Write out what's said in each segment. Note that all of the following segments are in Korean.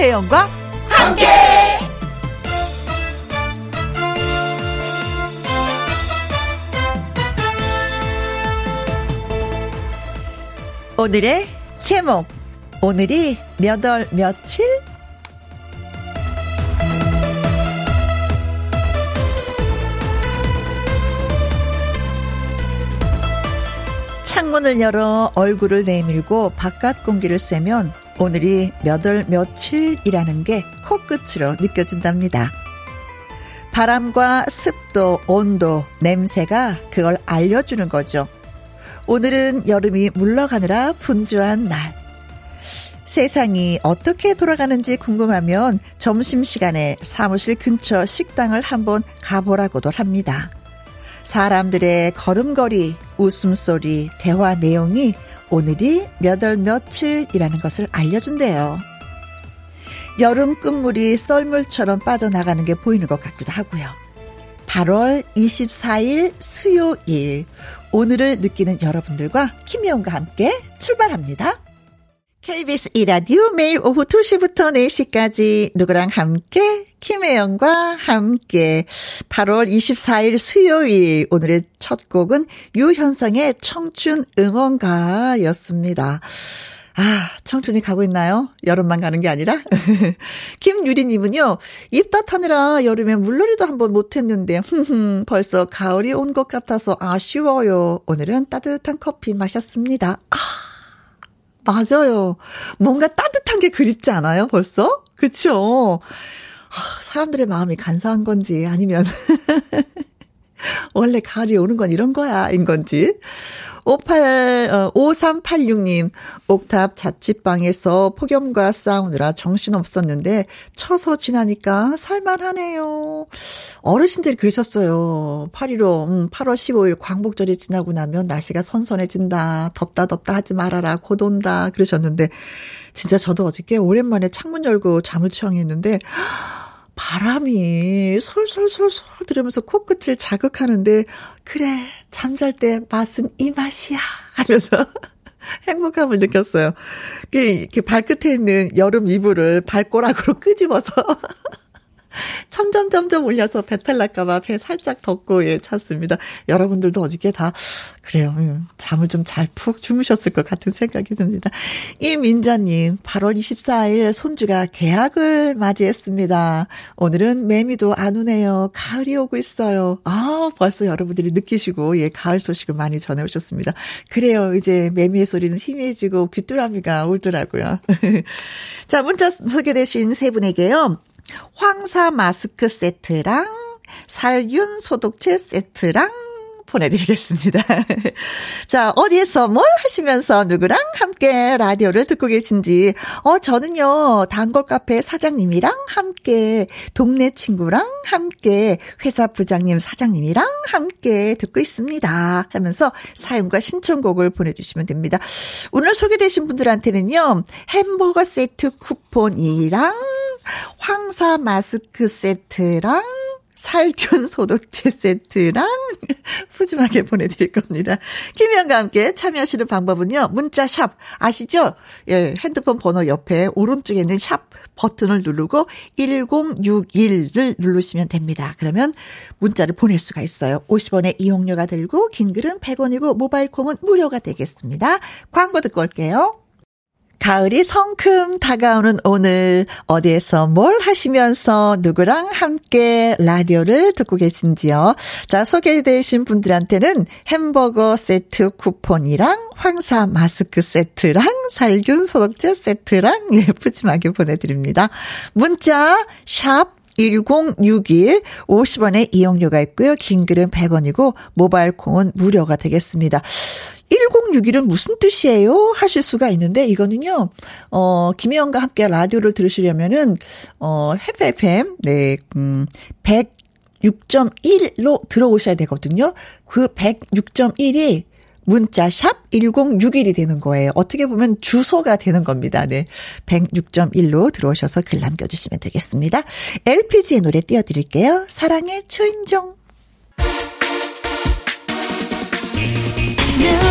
김혜영과 함께. 오늘의 제목 오늘이 몇 월 며칠 창문을 열어 얼굴을 내밀고 바깥 공기를 쐬면 오늘이 몇 월 며칠이라는 게 코끝으로 느껴진답니다. 바람과 습도, 온도, 냄새가 그걸 알려주는 거죠. 오늘은 여름이 물러가느라 분주한 날. 세상이 어떻게 돌아가는지 궁금하면 점심시간에 사무실 근처 식당을 한번 가보라고도 합니다. 사람들의 걸음걸이, 웃음소리, 대화 내용이 오늘이 몇 월 며칠이라는 것을 알려준대요. 여름 끝물이 썰물처럼 빠져나가는 게 보이는 것 같기도 하고요. 8월 24일 수요일 오늘을 느끼는 여러분들과 김혜영과 함께 출발합니다. KBS 이라디오 매일 오후 2시부터 4시까지 누구랑 함께 김혜영과 함께 8월 24일 수요일 오늘의 첫 곡은 유현성의 청춘 응원가였습니다. 아, 청춘이 가고 있나요? 여름만 가는 게 아니라? 김유리님은요, 입 따타느라 여름에 물놀이도 한번 못했는데, 벌써 가을이 온 것 같아서 아쉬워요. 오늘은 따뜻한 커피 마셨습니다. 아, 맞아요. 뭔가 따뜻한 게 그립지 않아요, 벌써? 그쵸? 아, 사람들의 마음이 간사한 건지, 아니면, 원래 가을이 오는 건 이런 거야, 인 건지. 58, 어, 5386님, 옥탑 자취방에서 폭염과 싸우느라 정신 없었는데, 쳐서 지나니까 살만하네요. 어르신들이 그러셨어요. 8.15, 음, 8월 15일 광복절이 지나고 나면 날씨가 선선해진다. 덥다, 덥다 하지 말아라. 곧 온다. 그러셨는데, 진짜 저도 어저께 오랜만에 창문 열고 잠을 청했는데, 바람이 솔솔솔솔 들으면서 코끝을 자극하는데, 그래, 잠잘 때 맛은 이 맛이야. 하면서 행복함을 느꼈어요. 이렇게 발끝에 있는 여름 이불을 발꼬락으로 끄집어서 점점 점점 올려서 배탈 날까봐 배 살짝 덮고 예 찼습니다. 여러분들도 어저께 다 그래요. 음, 잠을 좀 잘 푹 주무셨을 것 같은 생각이 듭니다. 이민자님 8월 24일 손주가 개학을 맞이했습니다. 오늘은 매미도 안 오네요. 가을이 오고 있어요. 아 벌써 여러분들이 느끼시고 예 가을 소식을 많이 전해오셨습니다. 그래요. 이제 매미의 소리는 희미해지고 귀뚜라미가 울더라고요. 자 문자 소개되신 세 분에게요. 황사 마스크 세트랑 살균 소독제 세트랑 보내드리겠습니다. 자, 어디에서 뭘 하시면서 누구랑 함께 라디오를 듣고 계신지, 어, 저는요, 단골 카페 사장님이랑 함께, 동네 친구랑 함께, 회사 부장님, 사장님이랑 함께 듣고 있습니다. 하면서 사연과 신청곡을 보내주시면 됩니다. 오늘 소개되신 분들한테는요, 햄버거 세트 쿠폰이랑 황사 마스크 세트랑 살균 소독제 세트랑 푸짐하게 보내드릴 겁니다. 김희영과 함께 참여하시는 방법은요. 문자 샵 아시죠? 예, 핸드폰 번호 옆에 오른쪽에 있는 샵 버튼을 누르고 1061을 누르시면 됩니다. 그러면 문자를 보낼 수가 있어요. 50원의 이용료가 들고 긴 글은 100원이고 모바일 콩은 무료가 되겠습니다. 광고 듣고 올게요. 가을이 성큼 다가오는 오늘 어디에서 뭘 하시면서 누구랑 함께 라디오를 듣고 계신지요? 자, 소개되신 분들한테는 햄버거 세트 쿠폰이랑 황사 마스크 세트랑 살균 소독제 세트랑 예, 푸짐하게 보내드립니다. 문자 샵 1061 50원의 이용료가 있고요. 긴 글은 100원이고 모바일 콩은 무료가 되겠습니다. 1061은 무슨 뜻이에요? 하실 수가 있는데 이거는요. 어 김혜영과 함께 라디오를 들으시려면은 어 FFM 네 음, 106.1로 들어오셔야 되거든요. 그 106.1이 문자 샵 1061이 되는 거예요. 어떻게 보면 주소가 되는 겁니다. 네. 106.1로 들어오셔서 글 남겨주시면 되겠습니다. LPG의 노래 띄워드릴게요. 사랑의 초인종.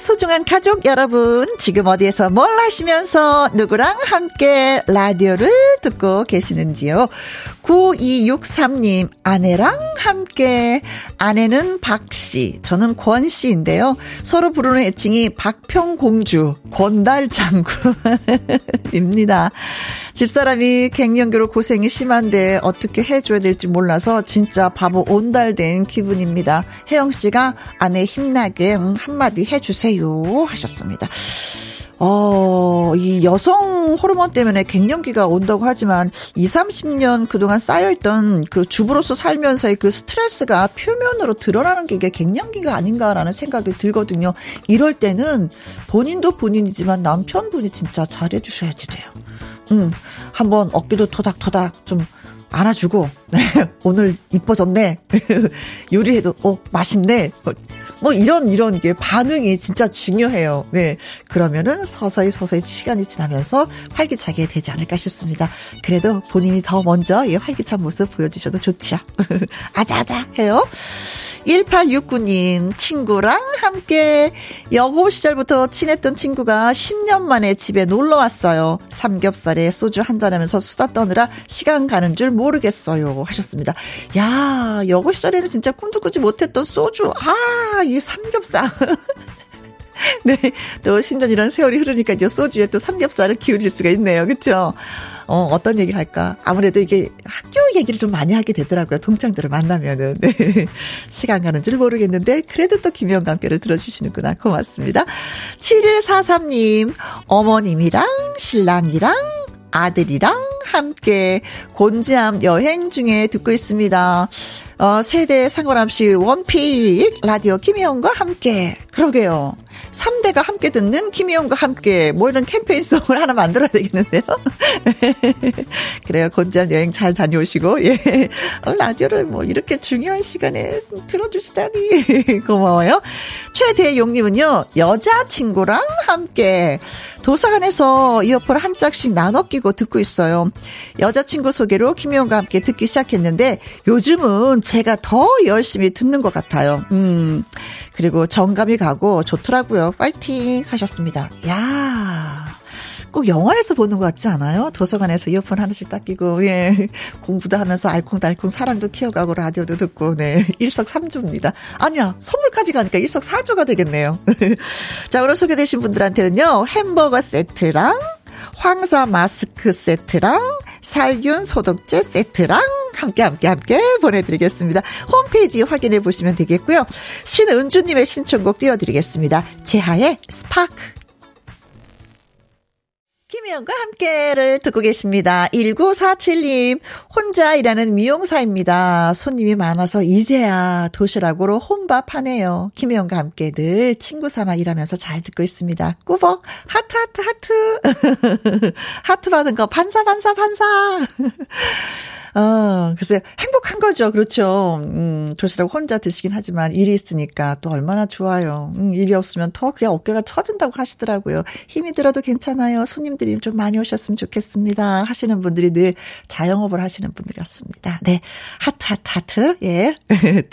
소중한 가족 여러분, 지금 어디에서 뭘 하시면서 누구랑 함께 라디오를 듣고 계시는지요? 9263님, 아내랑 함께. 아내는 박씨, 저는 권씨인데요. 서로 부르는 애칭이 박평공주, 권달장구입니다. 집사람이 갱년기로 고생이 심한데 어떻게 해줘야 될지 몰라서 진짜 바보 온달된 기분입니다. 혜영 씨가 아내 힘나게 한마디 해주세요 하셨습니다. 어, 이 여성 호르몬 때문에 갱년기가 온다고 하지만 2, 30년 그동안 쌓여있던 그 주부로서 살면서의 그 스트레스가 표면으로 드러나는 게 이게 갱년기가 아닌가라는 생각이 들거든요. 이럴 때는 본인도 본인이지만 남편분이 진짜 잘해주셔야지 돼요. 음, 한번 어깨도 토닥토닥 좀 안아주고, 네, 오늘 이뻐졌네. 요리해도, 어, 맛있네. 뭐 이런, 이런 게 반응이 진짜 중요해요. 네. 그러면은 서서히 서서히 시간이 지나면서 활기차게 되지 않을까 싶습니다. 그래도 본인이 더 먼저 이 활기찬 모습 보여주셔도 좋지요. 아자아자 해요. 1869님, 친구랑 함께 여고 시절부터 친했던 친구가 10년 만에 집에 놀러 왔어요. 삼겹살에 소주 한잔 하면서 수다 떠느라 시간 가는 줄 모르겠어요. 하셨습니다. 야, 여고 시절에는 진짜 꿈도 꾸지 못했던 소주. 아, 이 삼겹살. 네. 또 10년 이런 세월이 흐르니까 이제 소주에 또 삼겹살을 기울일 수가 있네요. 그쵸? 어, 어떤 얘기를 할까? 아무래도 이게 학교 얘기를 좀 많이 하게 되더라고요. 동창들을 만나면은. 네. 시간 가는 줄 모르겠는데, 그래도 또 김영과 함께를 들어주시는구나. 고맙습니다. 7143님, 어머님이랑 신랑이랑 아들이랑 함께 곤지암 여행 중에 듣고 있습니다. 어, 세대 상관없이 원픽 라디오 김희영과 함께. 그러게요. 3대가 함께 듣는 김희영과 함께 뭐 이런 캠페인송을 하나 만들어야 되겠는데요. 그래요. 곤지암 여행 잘 다녀오시고 예. 어, 라디오를 뭐 이렇게 중요한 시간에 들어주시다니 고마워요. 최대용님은요. 여자친구랑 함께 도서관에서 이어폰 한 짝씩 나눠 끼고 듣고 있어요. 여자친구 소개로 김희영과 함께 듣기 시작했는데 요즘은 제가 더 열심히 듣는 것 같아요. 음. 그리고 정감이 가고 좋더라고요. 파이팅 하셨습니다. 야. 꼭 영화에서 보는 것 같지 않아요? 도서관에서 이어폰 하나씩 딱 끼고, 예. 공부도 하면서 알콩달콩 사랑도 키워가고 라디오도 듣고, 네. 일석삼조입니다. 아니야, 선물까지 가니까 일석사조가 되겠네요. 자, 오늘 소개되신 분들한테는요, 햄버거 세트랑 황사 마스크 세트랑 살균 소독제 세트랑 함께 함께 함께 보내드리겠습니다. 홈페이지 확인해 보시면 되겠고요. 신은주님의 신청곡 띄워드리겠습니다. 제하의 스파크. 김혜영과 함께를 듣고 계십니다. 1947님, 혼자 일하는 미용사입니다. 손님이 많아서 이제야 도시락으로 혼밥 하네요. 김혜영과 함께 늘 친구 삼아 일하면서 잘 듣고 있습니다. 꾸벅, 하트, 하트, 하트. 하트 받은 거 반사, 반사, 반사. 어, 글쎄, 행복한 거죠. 그렇죠. 음, 도시락 혼자 드시긴 하지만 일이 있으니까 또 얼마나 좋아요. 음, 일이 없으면 더 그냥 어깨가 터진다고 하시더라고요. 힘이 들어도 괜찮아요. 손님들이 좀 많이 오셨으면 좋겠습니다. 하시는 분들이 늘 자영업을 하시는 분들이었습니다. 네. 하트, 하트, 하트. 예.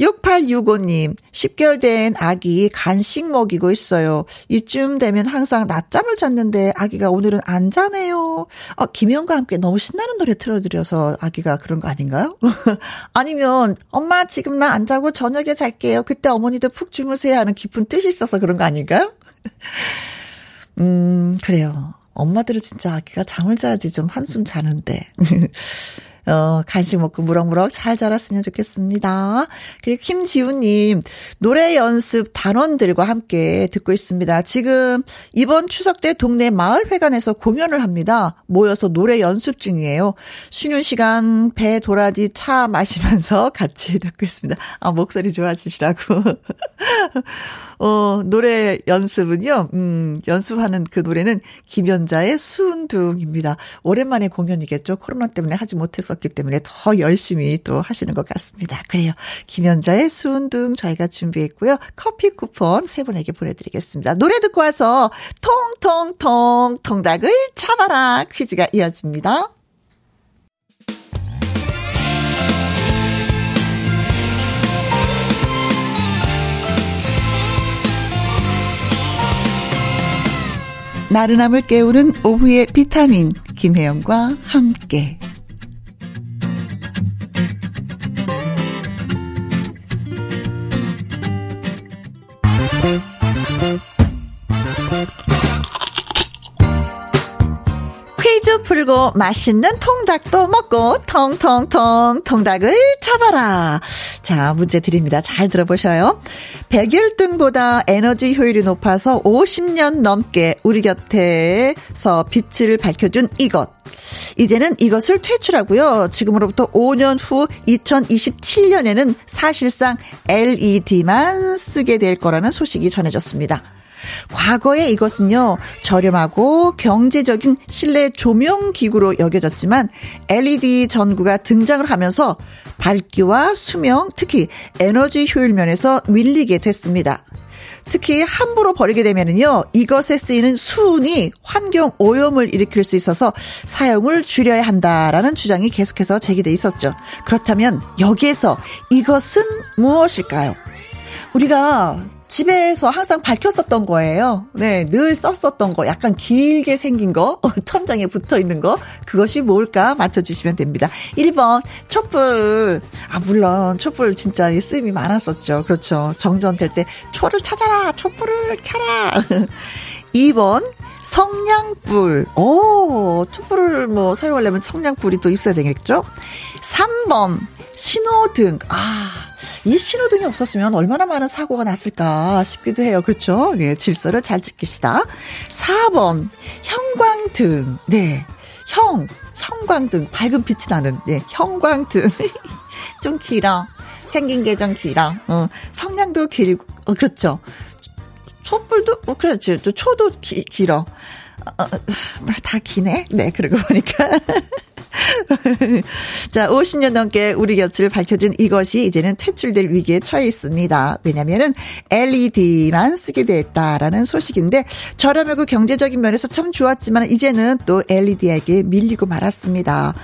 6865님, 10개월 된 아기 간식 먹이고 있어요. 이쯤 되면 항상 낮잠을 잤는데 아기가 오늘은 안 자네요. 어, 김영과 함께 너무 신나는 노래 틀어드려서 아기가 그런 거 아닌가요? 아니면, 엄마 지금 나 안 자고 저녁에 잘게요. 그때 어머니도 푹 주무세요 하는 깊은 뜻이 있어서 그런 거 아닌가요? 음, 그래요. 엄마들은 진짜 아기가 잠을 자야지 좀 한숨 자는데. 어, 간식 먹고 무럭무럭 잘 자랐으면 좋겠습니다. 그리고 김지훈님, 노래 연습 단원들과 함께 듣고 있습니다. 지금 이번 추석 때 동네 마을회관에서 공연을 합니다. 모여서 노래 연습 중이에요. 쉬는 시간 배 도라지 차 마시면서 같이 듣고 있습니다. 아, 목소리 좋아지시라고. 어, 노래 연습은요, 음, 연습하는 그 노래는 김연자의 수운둥입니다. 오랜만에 공연이겠죠. 코로나 때문에 하지 못 썼기 때문에 더 열심히 또 하시는 것 같습니다. 그래요. 김연자의 수은등 저희가 준비했고요. 커피 쿠폰 세 분에게 보내드리겠습니다. 노래 듣고 와서 통통통 통닭을 잡아라 퀴즈가 이어집니다. 나른함을 깨우는 오후의 비타민 김혜영과 함께 퀴즈 풀고 맛있는 통닭도 먹고 통통통 통닭을 잡아라. 자, 문제 드립니다. 잘 들어보셔요. 백일등보다 에너지 효율이 높아서 50년 넘게 우리 곁에서 빛을 밝혀준 이것. 이제는 이것을 퇴출하고요. 지금으로부터 5년 후 2027년에는 사실상 LED만 쓰게 될 거라는 소식이 전해졌습니다. 과거에 이것은요, 저렴하고 경제적인 실내 조명 기구로 여겨졌지만 LED 전구가 등장을 하면서 밝기와 수명, 특히 에너지 효율 면에서 밀리게 됐습니다. 특히 함부로 버리게 되면은요, 이것에 쓰이는 수은이 환경 오염을 일으킬 수 있어서 사용을 줄여야 한다라는 주장이 계속해서 제기돼 있었죠. 그렇다면 여기에서 이것은 무엇일까요? 우리가 집에서 항상 밝혔었던 거예요. 네, 늘 썼었던 거, 약간 길게 생긴 거, 천장에 붙어 있는 거, 그것이 뭘까 맞춰주시면 됩니다. 1번, 촛불. 아, 물론, 촛불 진짜 쓰임이 많았었죠. 그렇죠. 정전될 때, 초를 찾아라! 촛불을 켜라! 2번, 성냥불. 오, 촛불을 뭐 사용하려면 성냥불이 또 있어야 되겠죠? 3번, 신호등. 아, 이 신호등이 없었으면 얼마나 많은 사고가 났을까 싶기도 해요. 그렇죠? 예, 질서를 잘 지킵시다. 4번, 형광등. 네. 형, 형광등. 밝은 빛이 나는, 네, 형광등. 좀 길어. 생긴 게 좀 길어. 어, 성냥도 길고, 어, 그렇죠. 촛불도, 어, 그렇지. 초도 기, 길어. 어, 어, 다 기네? 네, 그러고 보니까. 자, 50년 넘게 우리 곁을 밝혀준 이것이 이제는 퇴출될 위기에 처해 있습니다. 왜냐면은 LED만 쓰게 됐다라는 소식인데 저렴하고 경제적인 면에서 참 좋았지만 이제는 또 LED에게 밀리고 말았습니다.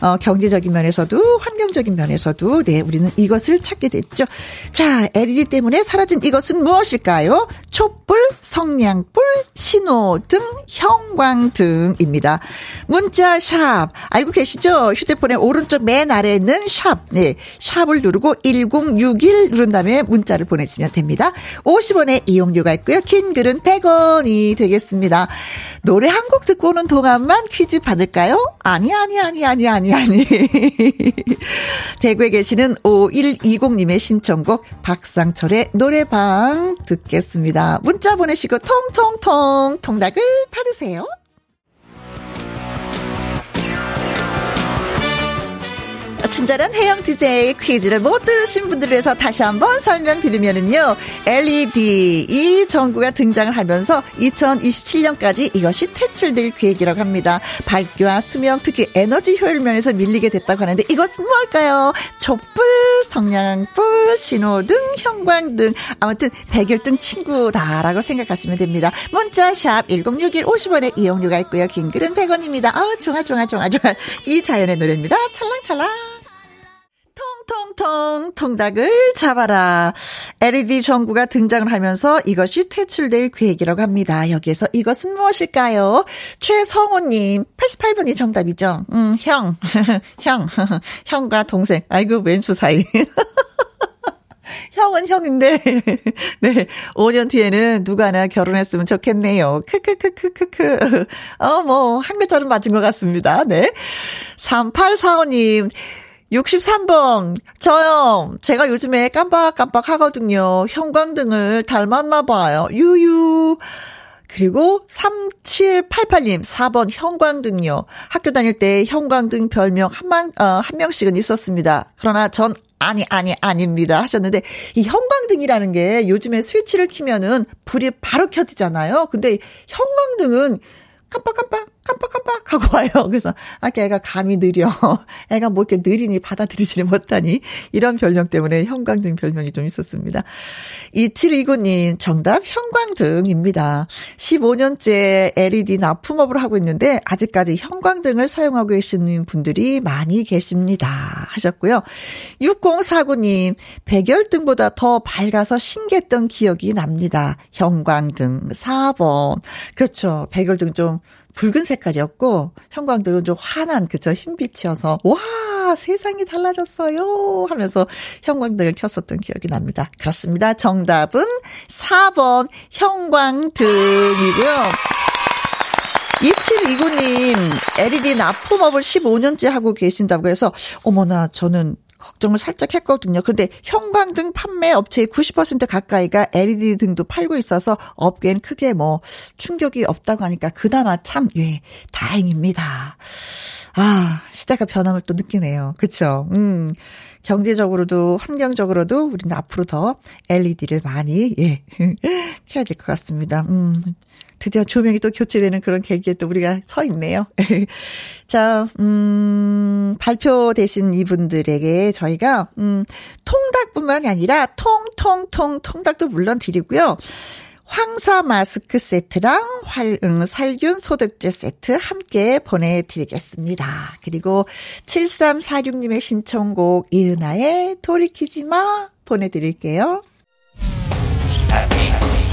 어, 경제적인 면에서도 환경적인 면에서도 네 우리는 이것을 찾게 됐죠. 자 LED 때문에 사라진 이것은 무엇일까요? 촛불, 성냥불, 신호등, 형광등입니다. 문자 샵 알고 계시죠? 휴대폰의 오른쪽 맨 아래에 있는 샵, 네 샵을 누르고 1061 누른 다음에 문자를 보내시면 됩니다. 50원의 이용료가 있고요. 긴 글은 100원이 되겠습니다. 노래 한 곡 듣고 오는 동안만 퀴즈 받을까요? 아니 아니 아니 아니 아니 아니, 아니. 대구에 계시는 5120님의 신청곡 박상철의 노래방 듣겠습니다. 문자 보내시고 통통통 통닭을 받으세요. 친절한 해영 DJ 퀴즈를 못 들으신 분들을 위해서 다시 한번 설명드리면은요. LED 이 전구가 등장을 하면서 2027년까지 이것이 퇴출될 계획이라고 합니다. 밝기와 수명 특히 에너지 효율 면에서 밀리게 됐다고 하는데 이것은 뭘까요? 촛불, 성냥불, 신호등, 형광등 아무튼 백열등 친구다라고 생각하시면 됩니다. 문자 샵 1061 50원의 이용료가 있고요. 긴 글은 100원입니다. 아, 좋아 좋아 좋아 좋아. 이 자연의 노래입니다. 찰랑찰랑. 통통통 통닭을 잡아라. LED 전구가 등장을 하면서 이것이 퇴출될 계획이라고 합니다. 여기에서 이것은 무엇일까요? 최성호님 88번이 정답이죠. 음, 형, 형, 형과 동생. 아이고 왼수 사이. 형은 형인데, 네, 5년 뒤에는 누가 하나 결혼했으면 좋겠네요. 크크크크크크. 어, 뭐, 한 글자는 맞은 것 같습니다. 네. 3845님, 63번. 저요. 제가 요즘에 깜빡깜빡 하거든요. 형광등을 닮았나 봐요. 유유. 그리고 3788님 4번 형광등요. 학교 다닐 때 형광등 별명 한만 어, 한 명씩은 있었습니다. 그러나 전 아니 아니 아닙니다 하셨는데 이 형광등이라는 게 요즘에 스위치를 키면은 불이 바로 켜지잖아요. 근데 형광등은 깜빡깜빡 깜빡깜빡 하고 와요. 그래서, 아, 애가 감이 느려. 애가 뭐 이렇게 느리니 받아들이지를 못하니. 이런 별명 때문에 형광등 별명이 좀 있었습니다. 2729님, 정답 형광등입니다. 15년째 LED 납품업을 하고 있는데, 아직까지 형광등을 사용하고 계시는 분들이 많이 계십니다. 하셨고요. 6049님, 백열등보다 더 밝아서 신기했던 기억이 납니다. 형광등 4번. 그렇죠. 백열등 좀 붉은 색깔이었고 형광등은 좀 환한 그죠 흰빛이어서 와 세상이 달라졌어요 하면서 형광등을 켰었던 기억이 납니다. 그렇습니다. 정답은 4번 형광등이고요. 2729님, LED 납품업을 15년째 하고 계신다고 해서, 어머나, 저는 걱정을 살짝 했거든요. 근데 형광등 판매 업체의 90% 가까이가 LED 등도 팔고 있어서 업계엔 크게 뭐 충격이 없다고 하니까 그나마 참, 예, 다행입니다. 아, 시대가 변함을 또 느끼네요. 그쵸? 음. 경제적으로도 환경적으로도 우리는 앞으로 더 LED를 많이 예 켜야 될 것 같습니다. 음 드디어 조명이 또 교체되는 그런 계기에 또 우리가 서 있네요. 자, 음, 발표되신 이분들에게 저희가, 음, 통닭뿐만이 아니라 통통통 통닭도 물론 드리고요. 황사 마스크 세트랑 활, 음, 살균 소독제 세트 함께 보내드리겠습니다. 그리고 7346님의 신청곡 이은아의 돌이키지 마 보내드릴게요.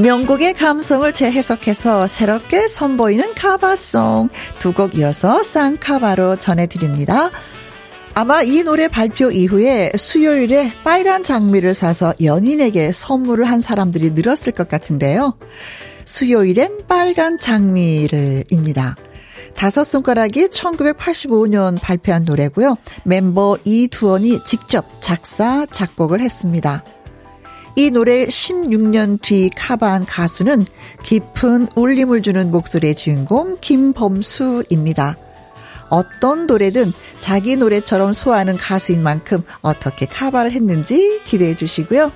명곡의 감성을 재해석해서 새롭게 선보이는 cover song 두 곡 이어서 쌍카바로 전해드립니다. 아마 이 노래 발표 이후에 수요일에 빨간 장미를 사서 연인에게 선물을 한 사람들이 늘었을 것 같은데요. 수요일엔 빨간 장미를입니다. 다섯 손가락이 1985년 발표한 노래고요. 멤버 이두원이 직접 작사, 작곡을 했습니다. 이 노래 16년 뒤 카바한 가수는 깊은 울림을 주는 목소리의 주인공 김범수입니다. 어떤 노래든 자기 노래처럼 소화하는 가수인 만큼 어떻게 카바를 했는지 기대해 주시고요.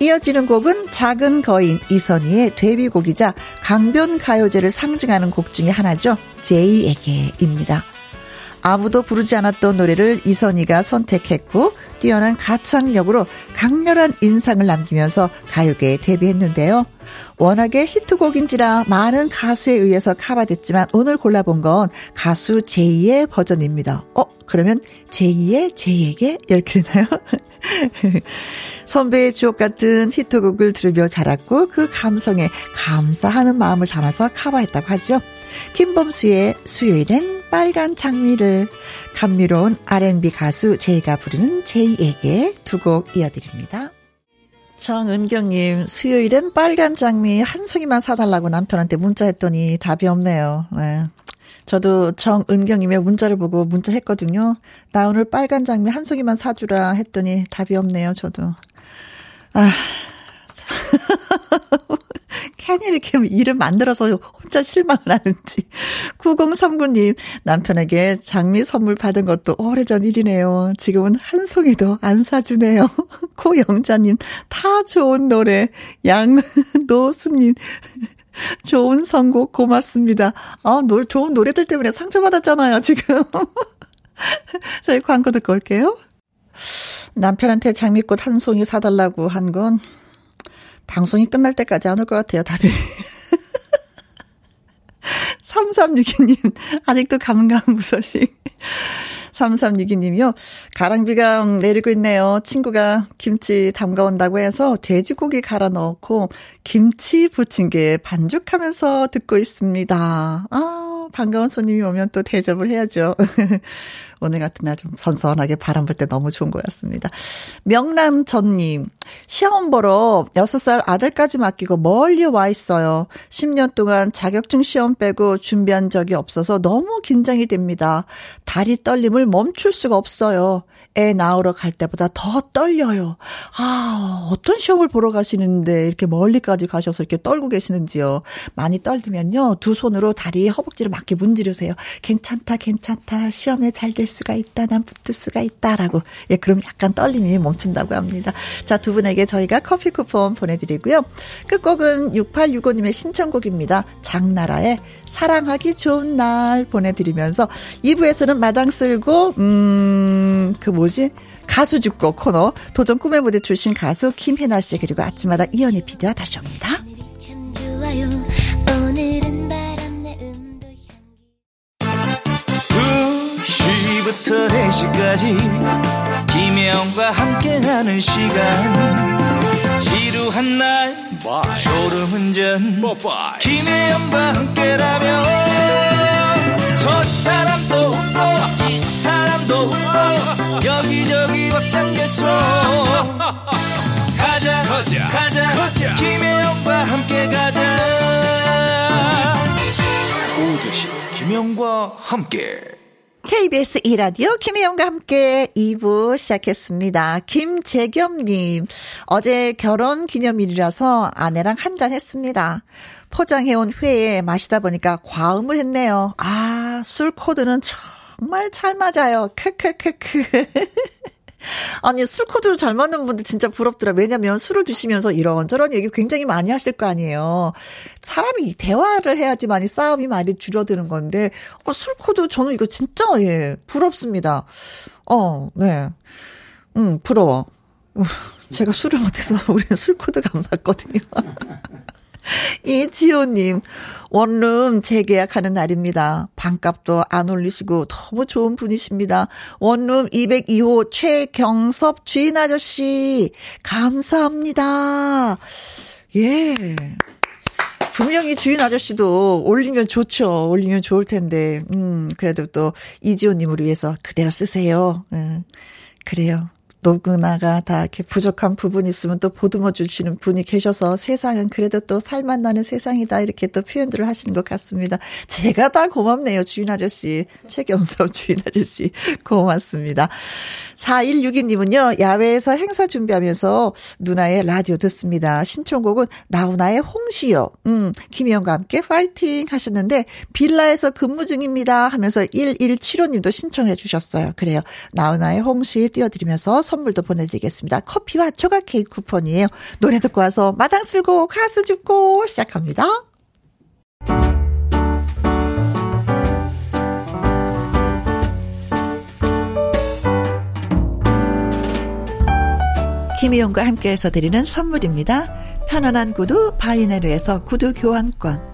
이어지는 곡은 작은 거인 이선희의 데뷔곡이자 강변 가요제를 상징하는 곡 중의 하나죠. 제이에게입니다. 아무도 부르지 않았던 노래를 이선희가 선택했고 뛰어난 가창력으로 강렬한 인상을 남기면서 가요계에 데뷔했는데요. 워낙에 히트곡인지라 많은 가수에 의해서 카바됐지만 오늘 골라본 건 가수 제이의 버전입니다. 어, 그러면 제2의 제이에게 이렇게 되나요? 선배의 주옥 같은 히트곡을 들으며 자랐고 그 감성에 감사하는 마음을 담아서 카바했다고 하죠. 김범수의 수요일엔 빨간 장미를 감미로운 R&B 가수 제이가 부르는 제이에게 두 곡 이어드립니다. 정은경님, 수요일엔 빨간 장미 한 송이만 사달라고 남편한테 문자했더니 답이 없네요. 네. 저도 정은경님의 문자를 보고 문자 했거든요. 나 오늘 빨간 장미 한 송이만 사주라 했더니 답이 없네요, 저도. 아. 괜히 이렇게 이름 만들어서 혼자 실망을 하는지. 9039님, 남편에게 장미 선물 받은 것도 오래전 일이네요. 지금은 한 송이도 안 사주네요. 고영자님, 다 좋은 노래. 양노수님, 좋은 선곡 고맙습니다. 아, 노, 좋은 노래들 때문에 상처받았잖아요, 지금. 저희 광고 듣고 올게요. 남편한테 장미꽃 한 송이 사달라고 한 건 방송이 끝날 때까지 안 올 것 같아요, 답이. 3362님, 아직도 감감무소식. 3362님이요. 가랑비가 내리고 있네요. 친구가 김치 담가온다고 해서 돼지고기 갈아 넣고 김치 부침개 반죽하면서 듣고 있습니다. 아, 반가운 손님이 오면 또 대접을 해야죠. 오늘 같은 날 좀 선선하게 바람 불 때 너무 좋은 것 같습니다. 명란전님, 시험 보러 6살 아들까지 맡기고 멀리 와 있어요. 10년 동안 자격증 시험 빼고 준비한 적이 없어서 너무 긴장이 됩니다. 다리 떨림을 멈출 수가 없어요. 애 낳으러 갈 때보다 더 떨려요. 아, 어떤 시험을 보러 가시는데 이렇게 멀리까지 가셔서 이렇게 떨고 계시는지요. 많이 떨리면요. 두 손으로 다리 허벅지를 맞게 문지르세요. 괜찮다, 괜찮다. 시험에 잘 될 수가 있다. 난 붙을 수가 있다 라고. 예, 그럼 약간 떨림이 멈춘다고 합니다. 자, 두 분에게 저희가 커피 쿠폰 보내드리고요. 끝곡은 6865님의 신청곡입니다. 장나라의 사랑하기 좋은 날 보내드리면서 2부에서는 마당 쓸고, 음, 그 뭐 지? 가수 죽고 코너 도전 꿈의 무대 출신 가수 김혜나 씨 그리고 아침마다 이현희 PD와 다시 옵니다. 2시부터 4시까지 김혜영과 함께하는 시간 지루한 날 Bye. 졸음운전 Bye. 김혜영과 함께 함께 KBS 이라디오 김혜영과 함께 2부 시작했습니다. 김재겸님, 어제 결혼 기념일이라서 아내랑 한잔 했습니다. 포장해온 회에 마시다 보니까 과음을 했네요. 아, 술 코드는 정말 잘 맞아요. 크크크크. 아니, 술 코드 잘 맞는 분들 진짜 부럽더라. 왜냐면 술을 드시면서 이런저런 얘기 굉장히 많이 하실 거 아니에요. 사람이 대화를 해야지만이 싸움이 많이 줄어드는 건데, 어, 술 코드 저는 이거 진짜, 예, 부럽습니다. 어, 네. 음, 부러워. 제가 술을 못해서 우리는 술 코드가 안 맞거든요. 이지호님, 원룸 재계약하는 날입니다. 반값도 안 올리시고 너무 좋은 분이십니다. 원룸 202호 최경섭 주인 아저씨, 감사합니다. 예. 분명히 주인 아저씨도 올리면 좋죠. 올리면 좋을 텐데. 음, 그래도 또 이지호님을 위해서 그대로 쓰세요. 음, 그래요. 누구나가 다 이렇게 부족한 부분이 있으면 또 보듬어 주시는 분이 계셔서 세상은 그래도 또 살만 나는 세상이다 이렇게 또 표현들을 하시는 것 같습니다. 제가 다 고맙네요. 주인 아저씨. 최겸섭 주인 아저씨. 고맙습니다. 4162님은요. 야외에서 행사 준비하면서 누나의 라디오 듣습니다. 신청곡은 나훈아의 홍시요. 음, 김희영과 함께 파이팅 하셨는데 빌라에서 근무 중입니다 하면서 1175님도 신청해 주셨어요. 그래요. 나훈아의 홍시 띄워드리면서 선물도 보내드리겠습니다. 커피와 조각 케이크 쿠폰이에요. 노래 듣고 와서 마당 쓸고 가수 죽고 시작합니다. 김혜영과 함께해서 드리는 선물입니다. 편안한 구두 바이네르에서 구두 교환권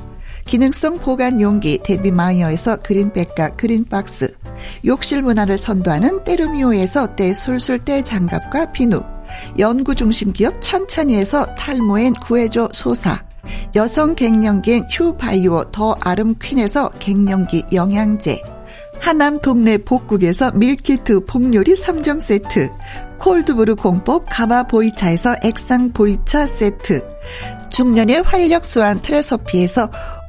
기능성 보관 용기 데비마이어에서 그린백과 그린박스 욕실 문화를 선도하는 때르미오에서 때술술 때 장갑과 비누 연구중심 기업 찬찬이에서 탈모엔 구해줘 소사 여성 갱년기엔 휴바이오 더 아름퀸에서 갱년기 영양제 하남 동네 복국에서 밀키트 폭요리 3점 세트 cold brew 공법 가마 보이차에서 액상 보이차 세트 중년의 활력 수한 트레서피에서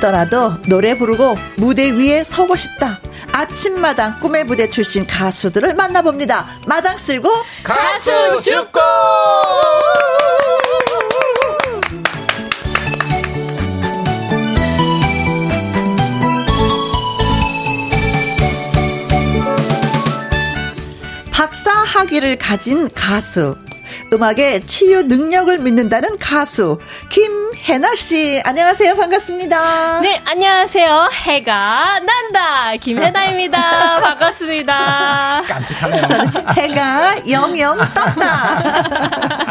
일이 있더라도 노래 부르고 무대 위에 서고 싶다. 아침마당 꿈의 무대 출신 가수들을 만나봅니다. 마당 쓸고 가수 죽고! 박사 학위를 가진 가수. 음악의 치유 능력을 믿는다는 가수 김 혜나 씨 안녕하세요 반갑습니다. 네 안녕하세요 해가 난다 김혜나입니다 반갑습니다. 깜찍하네요. 저는 해가 영영 떴다.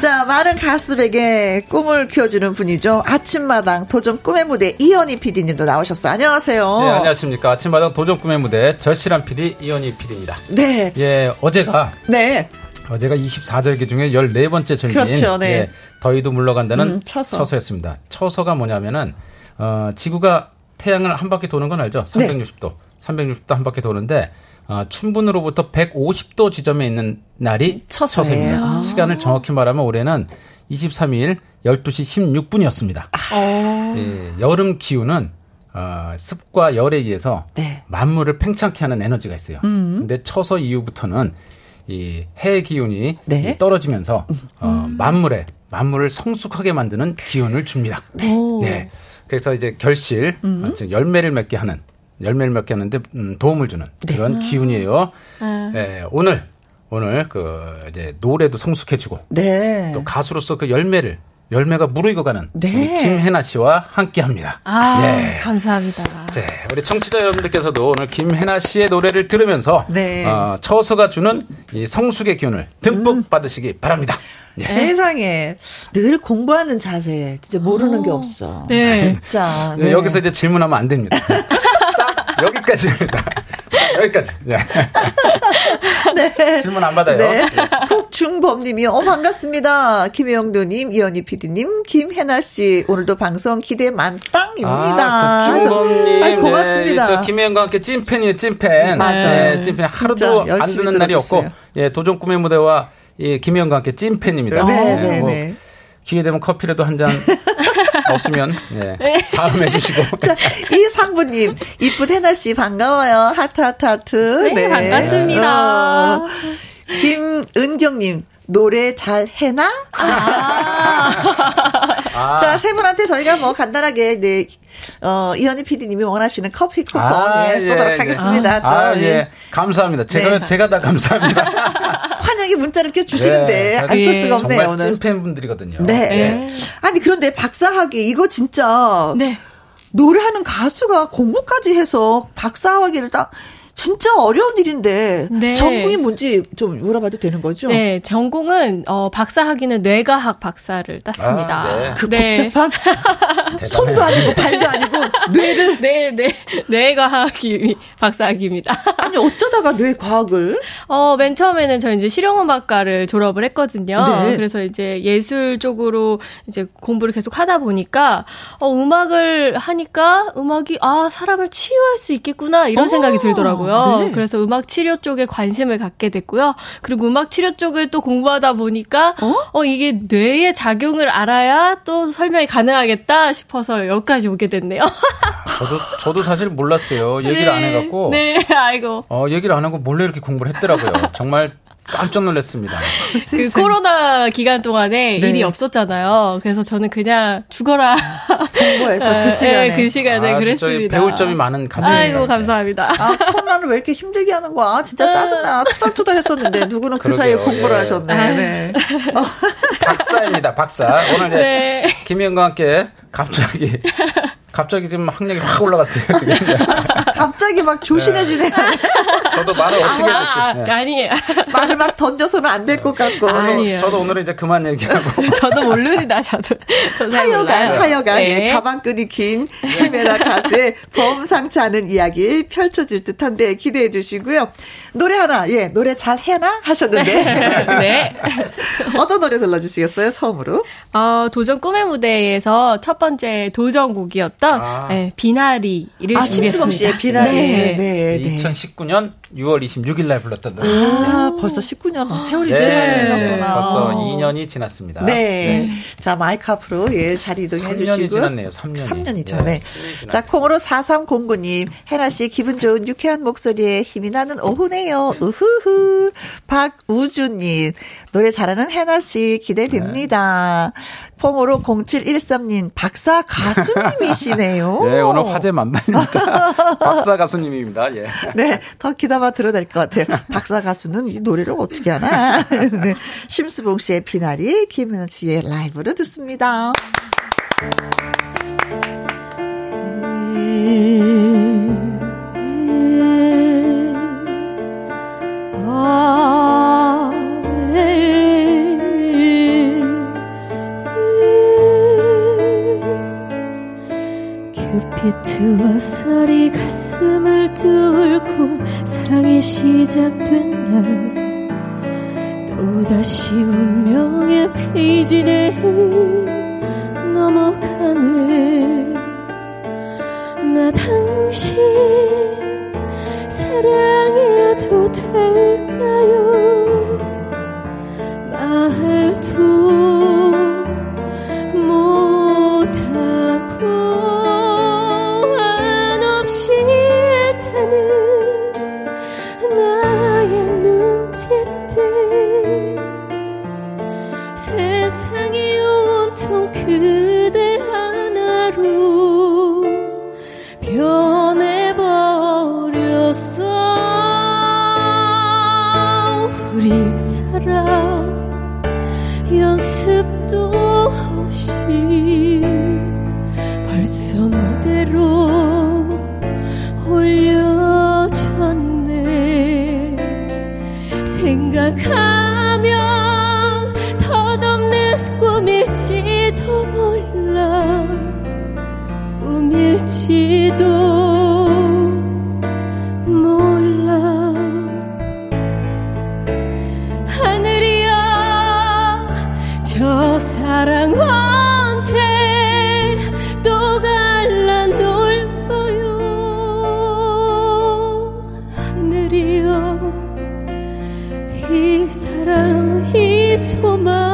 자 많은 가수에게 꿈을 키워주는 분이죠. 아침마당 도전 꿈의 무대 이현희 PD님도 나오셨어요. 안녕하세요. 네 안녕하십니까 아침마당 도전 꿈의 무대 절실한 PD 이현희 PD입니다. 네. 예 어제가 네. 어제가 24절기 중에 14번째 절기인 그렇죠, 네. 예, 더위도 물러간다는 음, 처서. 였습니다 처서가 뭐냐면은 어, 지구가 태양을 한 바퀴 도는 건 알죠? 네. 360도. 360도 한 바퀴 도는데 어, 춘분으로부터 150도 지점에 있는 날이 처서예요. 처서입니다. 아. 시간을 정확히 말하면 올해는 23일 12시 16분이었습니다. 아. 예, 여름 기후는 어, 습과 열에 의해서 네. 음. 만물을 팽창케 하는 에너지가 있어요. 근데 처서 이후부터는 이해 기운이 네. 음. 이 떨어지면서 어, 만물에 만물을 성숙하게 만드는 기운을 줍니다. 오. 네. 그래서 이제 결실 음. 열매를 맺게 하는 열매를 맺게 하는데 음, 도움을 주는 네. 그런 기운이에요. 아. 예, 오늘 오늘 그 이제 노래도 성숙해지고 네. 또 가수로서 그 열매를 열매가 무르익어가는 네. 우리 김혜나 씨와 함께합니다. 아 예. 감사합니다. 네, 우리 청취자 여러분들께서도 오늘 김혜나 씨의 노래를 들으면서 네. 어, 처서가 주는 이 성숙의 기운을 듬뿍 받으시기 바랍니다. 예. 세상에 늘 공부하는 자세 진짜 모르는 게 없어. 네. 진짜. 네, 여기서 이제 질문하면 안 됩니다. 딱 여기까지입니다. 딱 여기까지. 예. 질문 안 받아요. 네. 예. 국중범님이 어 반갑습니다. 김영도님, 이현희 PD님, 김혜나 씨 오늘도 방송 기대 만땅입니다. 아, 국중범님. 아이, 고맙습니다. 네, 저 김혜영과 함께 찐팬이에요, 찐팬. 맞아요. 네, 찐팬. 하루도 안 듣는 날이 없고, 들어줬어요. 예, 도전 꿈의 무대와 이 김혜영과 함께 찐팬입니다. 네, 예, 네, 뭐 네. 기회 되면 커피라도 한 잔 없으면, 예, 다음 해주시고. 자, 이상부님, 이쁜 혜나 씨 반가워요. 하트 하트 하트. 네, 반갑습니다. 어, 김은경님. 노래 잘 해나? 아, 자, 세 분한테 저희가 뭐 간단하게, 네, 어, 이현희 PD님이 원하시는 커피 쿠폰, 아, 예, 쏘도록 예, 하겠습니다. 또, 아, 예. 예. 감사합니다. 제가, 네. 제가 다 감사합니다. 환영의 문자를 이렇게 주시는데, 네, 안쓸 수가 없네요, 정말 오늘. 찐팬분들이거든요. 네. 네. 아니, 그런데 박사학위, 이거 진짜, 네. 노래하는 가수가 공부까지 해서 박사학위를 딱, 진짜 어려운 일인데, 네. 전공이 뭔지 좀 물어봐도 되는 거죠? 네, 전공은 어, 박사 학위는 뇌과학 박사를 땄습니다. 아, 네. 그 네. 복잡한 손도 아니고 발도 아니고 뇌를 네, 네, 뇌과학이 박사 학위입니다. 아니 어쩌다가 뇌 과학을 어, 맨 처음에는 저 이제 실용음악과를 졸업을 했거든요. 네. 그래서 이제 예술 쪽으로 이제 공부를 계속 하다 보니까 어, 음악을 하니까 음악이 아 사람을 치유할 수 있겠구나 이런 어, 생각이 들더라고요. 네. 그래서 음악 치료 쪽에 관심을 갖게 됐고요. 그리고 음악 치료 쪽을 또 공부하다 보니까 어? 어, 이게 뇌의 작용을 알아야 또 설명이 가능하겠다 싶어서 여기까지 오게 됐네요. 저도, 저도 사실 몰랐어요. 얘기를 안 해갖고. 네, 아이고. 어, 얘기를 안 하고 몰래 이렇게 공부를 했더라고요. 정말 깜짝 놀랐습니다. 그 코로나 기간 동안에 네. 일이 없었잖아요. 그래서 저는 그냥 죽어라. 공부해서 그 시간에 네, 그 시간에 아, 그랬습니다. 저희 배울 점이 많은 가수입니다. 아이고 감사합니다. 아 코로나는 왜 이렇게 힘들게 하는 거야 진짜 짜증나 투덜투덜 했었는데 누구는 그 그러게요. 사이에 공부를 예. 하셨네 네. 박사입니다, 박사. 오늘 이제 네. 김희영과 함께 갑자기, 갑자기 지금 학력이 확 올라갔어요, 지금. 갑자기 막 조신해지네 저도 말을 어떻게 아, 될지. 네. 아니에요. 말을 막 던져서는 안 될 것 같고 아니에요. 저도 오늘은 이제 그만 얘기하고. 저도 모릅니다. 저도. 하여간 몰라요. 하여간 네. 예, 가방끈이 긴 김혜나 가수의 범상치 않은 이야기 펼쳐질 듯한데 기대해 주시고요. 노래 하나 예 노래 잘 해나 하셨는데 네. 어떤 노래 들려주시겠어요 처음으로? 어, 도전 꿈의 무대에서 첫 번째 도전곡이었던 아. 네, 비나리를 아 준비했습니다. 심수봉 씨의 비나리 네, 네. 네. 2019년 6월 26일 날 불렀던 노래. 아 벌써 19년 세월이 예, 꽤 흘렀구나. 벌써 2년 3년이 지났습니다. 네. 네. 자, 마이크 앞으로 예, 자리 이동해 주시고. 3년이 지났네요. 3년이. 3년이죠. 네. 네. 자, 콩으로 4309님. 혜나 씨 기분 좋은 유쾌한 목소리에 힘이 나는 오후네요. 우후후. 박우주님. 노래 잘하는 혜나 씨 기대됩니다. 네. 콩으로 0713님. 박사 가수님이시네요. 네, 오늘 화제 만만입니다. 박사 가수님입니다. 예. 네, 더 기다려 들어야 될것 같아요. 박사 가수는 이 노래를 어떻게 하나. 네. 심수봉 씨의 비나리, 김은아 씨의 라이브로 듣습니다. 불렀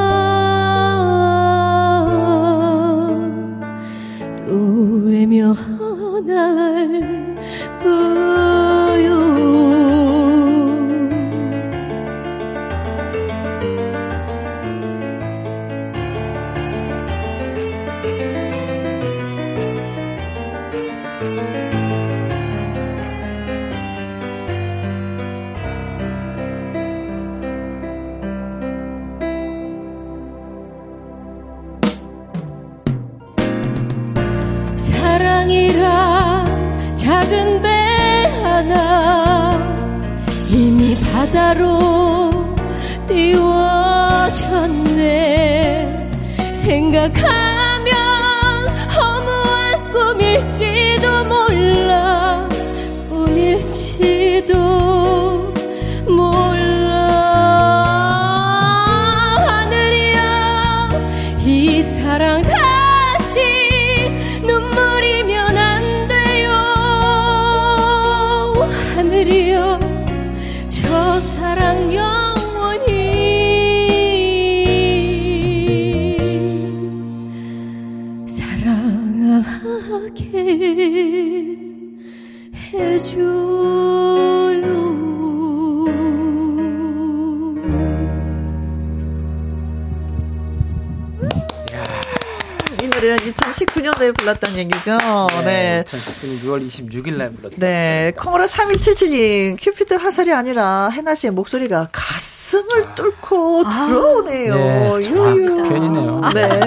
네. 2019년 6월 26일 날 불렀던. 네. 콩으로 3277님, 큐피드 화살이 아니라 해나 씨의 목소리가 가슴을 아. 뚫고 아. 들어오네요. 네, 유유. 괜히네요. 네.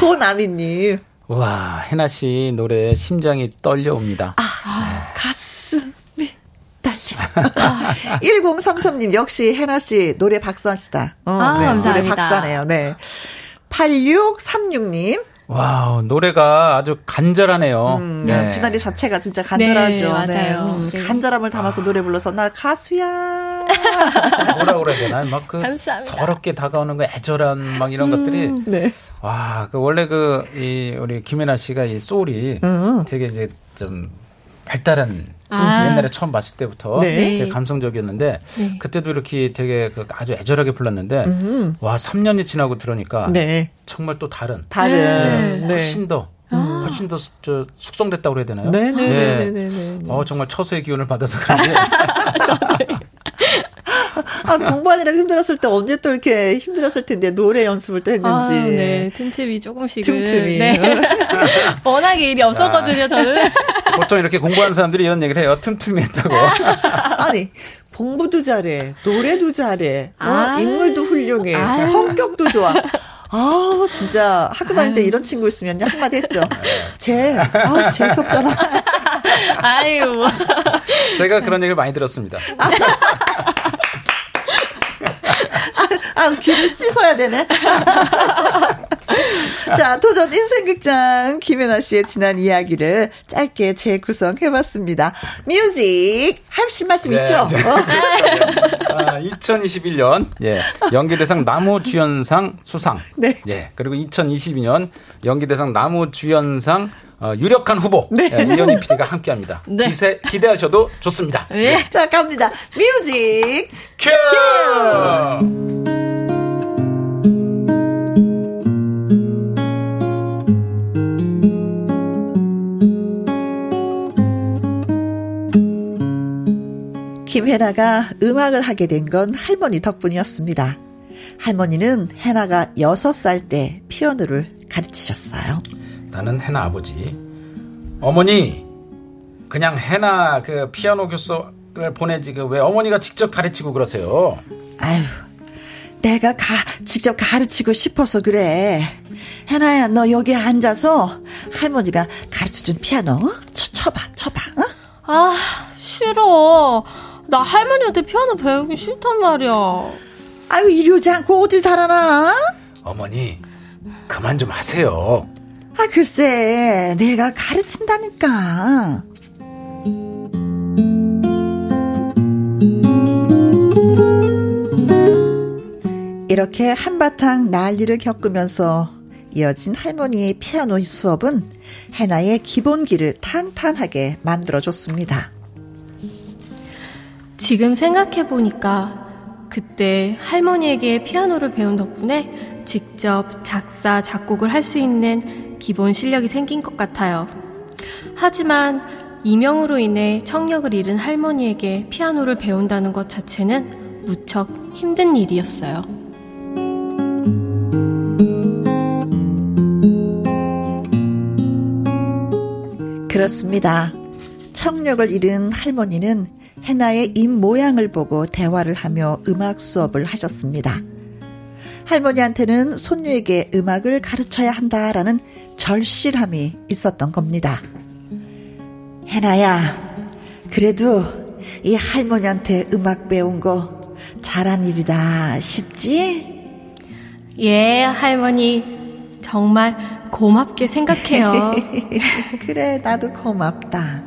고나미님. 와, 해나 씨 노래 심장이 떨려옵니다. 아, 네. 가슴이 떨려. 1033님, 역시 해나 씨 노래 박사시다. 어, 아, 네, 감사합니다. 노래 박사네요. 네. 8636님. wow, 노래가 아주 간절하네요. 음, 네. 피나리 자체가 진짜 간절하죠. 네, 네. 맞아요. 음, 네. 간절함을 담아서 아. 노래 불러서 나 가수야. 뭐라 그래야 되나? 막그 서럽게 다가오는 거 애절한 막 이런 음. 것들이. 네. 와, 그 원래 그 이 우리 김혜나 씨가 이 소울이 음. 되게 이제 좀 발달한 아. 옛날에 처음 봤을 때부터 네. 되게 감성적이었는데 네. 그때도 이렇게 되게 그 아주 애절하게 불렀는데 음. 와 3년이 지나고 들으니까 네. 정말 또 다른 다른 네. 네. 훨씬 더 아. 훨씬 더 저, 숙성됐다고 그래야 되나요? 네네네네. 네. 어 정말 처세의 기운을 받아서 그런지. 아, 공부하느라 힘들었을 때 언제 또 이렇게 힘들었을 텐데 노래 연습을 또 했는지. 아, 네. 틈틈이 조금씩. 틈틈이. 네. 워낙에 일이 없었거든요, 아. 저는. 보통 이렇게 공부하는 사람들이 이런 얘기를 해요. 틈틈이 했다고. 아니, 공부도 잘해, 노래도 잘해, 어? 아. 인물도 훌륭해, 아. 성격도 좋아. 아, 진짜 학교 다닐 때 이런 친구 있으면 한마디 했죠. 쟤, 아, 재수없잖아. 아유. 제가 그런 얘기를 많이 들었습니다. 아, 귀를 씻어야 되네. 자, 도전 인생극장 김연아 씨의 지난 이야기를 짧게 재구성해봤습니다. 뮤직 하실 말씀 네, 있죠? 네. 아, 2021년 예 연기대상 남우주연상 수상. 네. 예 그리고 2022년 연기대상 남우주연상 어, 유력한 후보 네. 예, 이현희 PD가 함께합니다. 네. 기세, 기대하셔도 좋습니다. 네. 자 갑니다. music cue! cue! 김혜나가 음악을 하게 된 건 할머니 덕분이었습니다. 할머니는 해나가 6살 때 피아노를 가르치셨어요. 나는 해나 아버지. 어머니, 그냥 해나 그 피아노 교수를 보내지 그 왜 어머니가 직접 가르치고 그러세요? 아유, 내가 가, 직접 가르치고 싶어서 그래. 해나야, 너 여기 앉아서 할머니가 가르쳐준 피아노 쳐, 쳐봐, 쳐봐, 어? 아, 싫어. 나 할머니한테 피아노 배우기 싫단 말이야. 아유, 이리 오지 않고 어딜 달아나? 어머니, 그만 좀 하세요. 아, 글쎄, 내가 가르친다니까. 이렇게 한바탕 난리를 겪으면서 이어진 할머니의 피아노 수업은 해나의 기본기를 탄탄하게 만들어줬습니다. 지금 생각해보니까 그때 할머니에게 피아노를 배운 덕분에 직접 작사, 작곡을 할 수 있는 기본 실력이 생긴 것 같아요. 하지만 이명으로 인해 청력을 잃은 할머니에게 피아노를 배운다는 것 자체는 무척 힘든 일이었어요. 그렇습니다. 청력을 잃은 할머니는 해나의 입 모양을 보고 대화를 하며 음악 수업을 하셨습니다. 할머니한테는 손녀에게 음악을 가르쳐야 한다라는 절실함이 있었던 겁니다. 해나야, 그래도 이 할머니한테 음악 배운 거 잘한 일이다 싶지? 예, 할머니. 정말 고맙게 생각해요. 그래, 나도 고맙다.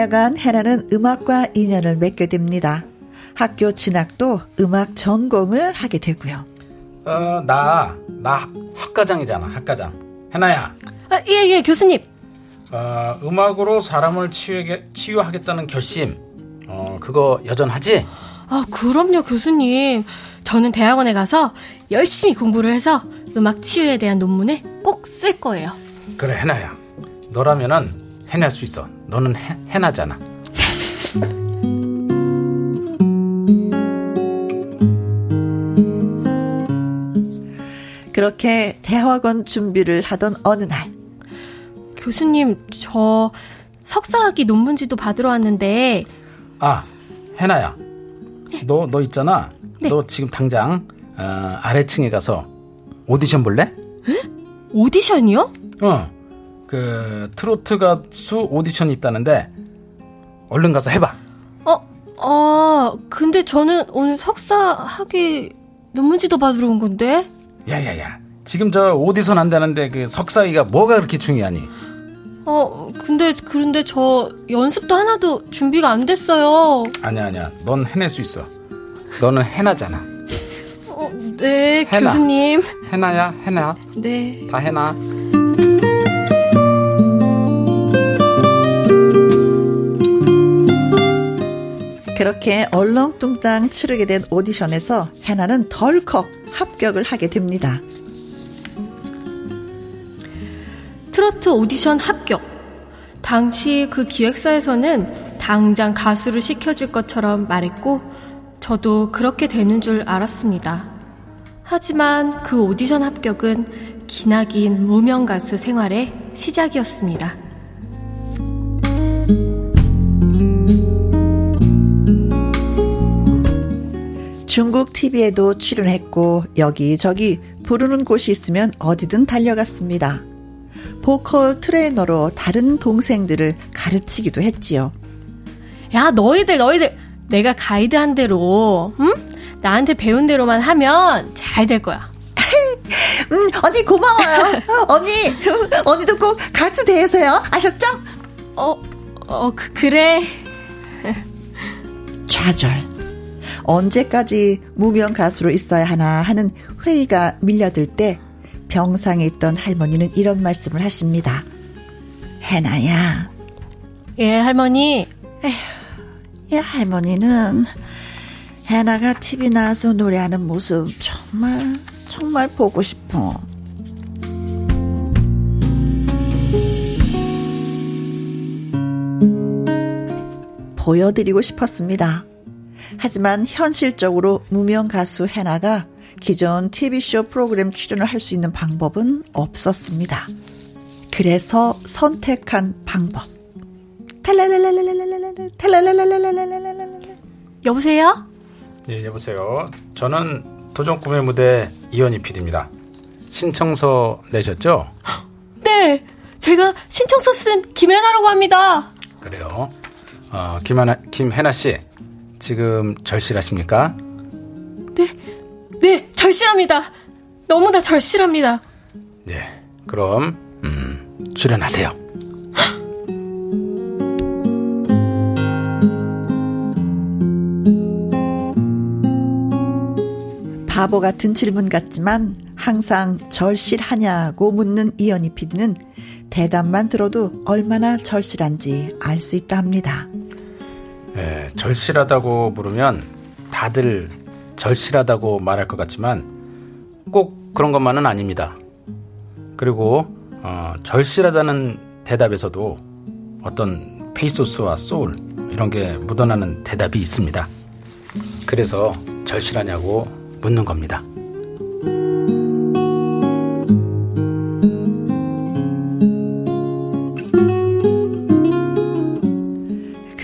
하여간 해나는 음악과 인연을 맺게 됩니다. 학교 진학도 음악 전공을 하게 되고요. 어, 나, 나 학과장이잖아, 학과장. 해나야. 아, 예, 예, 교수님. 어, 음악으로 사람을 치유하게, 치유하겠다는 결심, 어, 그거 여전하지? 아, 그럼요, 교수님. 저는 대학원에 가서 열심히 공부를 해서 음악 치유에 대한 논문을 꼭 쓸 거예요. 그래, 해나야. 너라면은 해낼 수 있어. 너는 해, 해나잖아. 그렇게 대학원 준비를 하던 어느 날. 교수님, 저 석사학위 논문지도 받으러 왔는데. 아, 해나야. 너, 너 있잖아. 네. 너 지금 당장, 어, 아래층에 가서 오디션 볼래? 에? 오디션이요? 어. 그 트로트 가수 오디션이 있다는데 얼른 가서 해봐. 어, 아 근데 저는 오늘 석사 학위 논문지도 받으러 온 건데. 야야야, 지금 저 오디션 한다는데 그 석사기가 뭐가 그렇게 중요하니? 어, 근데 그런데 저 연습도 하나도 준비가 안 됐어요. 아니야 아니야, 넌 해낼 수 있어. 너는 해나잖아. 어, 네, 해나. 교수님. 해나야, 해나. 네. 다 해나. 그렇게 얼렁뚱땅 치르게 된 오디션에서 해나는 덜컥 합격을 하게 됩니다. 트로트 오디션 합격. 당시 그 기획사에서는 당장 가수를 시켜줄 것처럼 말했고, 저도 그렇게 되는 줄 알았습니다. 하지만 그 오디션 합격은 기나긴 무명 가수 생활의 시작이었습니다. 중국 TV에도 출연했고 여기저기 부르는 곳이 있으면 어디든 달려갔습니다. 보컬 트레이너로 다른 동생들을 가르치기도 했지요. 야, 너희들, 너희들, 내가 가이드한 대로, 응? 나한테 배운 대로만 하면 잘 될 거야. 음, 언니 고마워요. 언니, 언니도 꼭 가수 되세요. 아셨죠? 어, 어, 그, 그래. 좌절. 언제까지 무명 가수로 있어야 하나 하는 회의가 밀려들 때 병상에 있던 할머니는 이런 말씀을 하십니다. 해나야. 예, 할머니. 에휴, 예, 할머니는 해나가 TV 나와서 노래하는 모습 정말, 정말 보고 싶어. 보여드리고 싶었습니다. 하지만 현실적으로 무명 가수 해나가 기존 TV쇼 프로그램 출연을 할 수 있는 방법은 없었습니다. 그래서 선택한 방법. 여보세요? 예, 여보세요. 저는 도전 꿈의 무대 이현희 PD입니다. 신청서 내셨죠? 네, 제가 신청서 쓴 김혜나라고 합니다. 그래요. 어, 김하나, 김혜나 씨, 지금 절실하십니까? 네, 네, 절실합니다. 너무나 절실합니다. 네, 그럼 음, 출연하세요. 바보 같은 질문 같지만 항상 절실하냐고 묻는 이연희 PD는 대답만 들어도 얼마나 절실한지 알 수 있다 합니다. 예, 절실하다고 부르면 다들 절실하다고 말할 것 같지만 꼭 그런 것만은 아닙니다. 그리고 어, 절실하다는 대답에서도 어떤 페이소스와 소울 이런 게 묻어나는 대답이 있습니다. 그래서 절실하냐고 묻는 겁니다.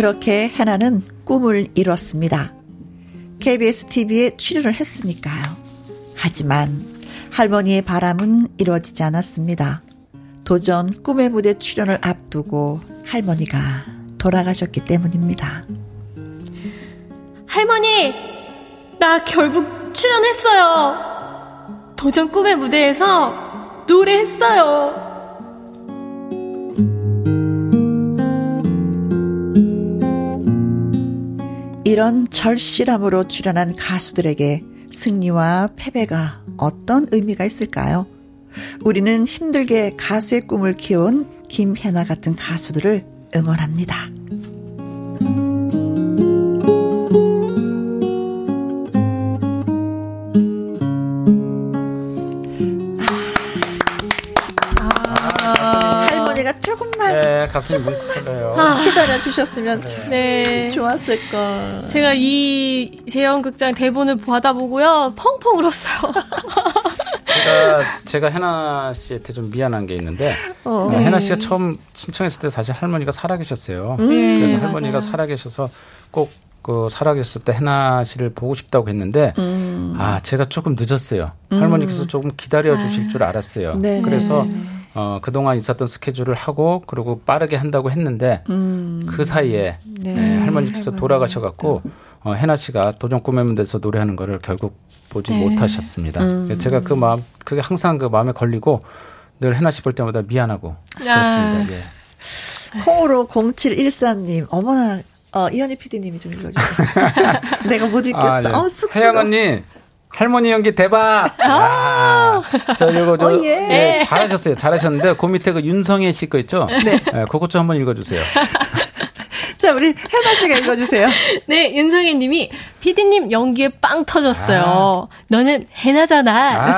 그렇게 하나는 꿈을 이뤘습니다. KBS TV에 출연을 했으니까요. 하지만 할머니의 바람은 이루어지지 않았습니다. 도전 꿈의 무대 출연을 앞두고 할머니가 돌아가셨기 때문입니다. 할머니, 나 결국 출연했어요. 도전 꿈의 무대에서 노래했어요. 이런 절실함으로 출연한 가수들에게 승리와 패배가 어떤 의미가 있을까요? 우리는 힘들게 가수의 꿈을 키운 김혜나 같은 가수들을 응원합니다. 가슴이 뭉클해요. 아, 기다려 주셨으면 참 네. 좋았을 걸. 제가 이 재연극장 대본을 받아보고요, 펑펑 울었어요. 제가 제가 해나 씨한테 좀 미안한 게 있는데 어. 네. 해나 씨가 처음 신청했을 때 사실 할머니가 살아계셨어요. 음. 그래서 할머니가 맞아요. 살아계셔서 꼭 그 살아계셨을 때 해나 씨를 보고 싶다고 했는데 음. 아 제가 조금 늦었어요. 음. 할머니께서 조금 기다려 주실 줄 알았어요. 네. 그래서 네. 어, 그동안 있었던 스케줄을 하고 그리고 빠르게 한다고 했는데 음. 그 사이에 네. 네, 할머니께서 돌아가셔갖고 어, 해나 씨가 도전 꿈의 문제에서 노래하는 거를 결국 보지 네. 못하셨습니다. 음. 제가 그 마음 그게 항상 그 마음에 걸리고 늘 해나 씨 볼 때마다 미안하고 그렇습니다. 예. 콩으로 0713님 어머나 어, 이현희 PD님이 좀 읽어주세요. 내가 못 읽겠어. 아, 예. 어, 쑥스러워. 혜영 언니 할머니 연기 대박! 아, 저 이거 저 어, 예. 예, 잘하셨어요. 잘하셨는데 그 밑에 그 윤성애 씨 거 있죠? 네. 예, 그것 좀 한번 읽어주세요. 자, 우리 혜나 씨가 읽어주세요. 네, 윤성애 님이, 피디님 연기에 빵 터졌어요. 아. 너는 해나잖아. 아,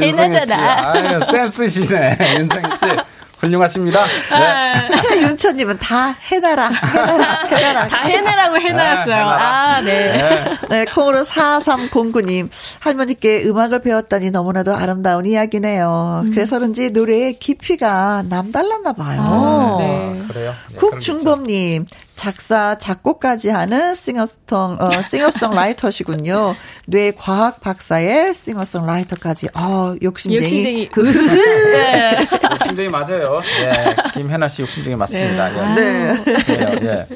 해나잖아. 아, 센스시네, 윤성애 씨. 훌륭하십니다. 네. 최윤천님은 다 해놔라, 해놔라, 해놔라. 다 해내라고 해놨어요. 아, 네. 네. 네, 콩으로 4309님. 할머니께 음악을 배웠다니 너무나도 아름다운 이야기네요. 음. 그래서 그런지 노래의 깊이가 남달랐나 봐요. 아, 네. 그래요? 네, 국중범님. 작사, 작곡까지 하는 싱어송, 어, 싱어송 라이터시군요. 뇌 과학 박사의 싱어송 라이터까지. 어, 욕심쟁이. 욕심쟁이. 그, 네. 욕심쟁이 맞아요. 예. 김혜나 씨 욕심쟁이 맞습니다. 네. 예. 네. 네.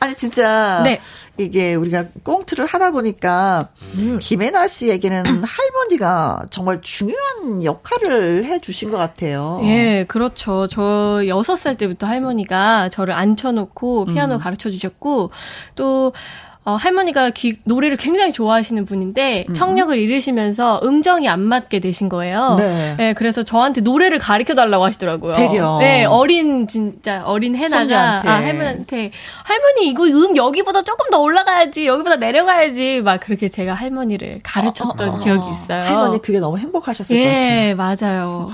아니, 진짜. 네. 이게 우리가 꽁트를 하다 보니까 음. 김혜나 씨에게는 할머니가 정말 중요한 역할을 해 주신 것 같아요. 예, 그렇죠. 저 여섯 살 때부터 할머니가 저를 앉혀놓고 피아노 음. 가르쳐 주셨고 또 어, 할머니가 귀, 노래를 굉장히 좋아하시는 분인데 음. 청력을 잃으시면서 음정이 안 맞게 되신 거예요. 네. 네 그래서 저한테 노래를 가르쳐 달라고 하시더라고요. 대려. 네, 어린 진짜 어린 해나가 아, 할머니한테 할머니 이거 음 여기보다 조금 더 올라가야지 여기보다 내려가야지 막 그렇게 제가 할머니를 가르쳤던 어, 어, 어. 기억이 있어요. 할머니 그게 너무 행복하셨을 예, 것 같아요. 예, 맞아요.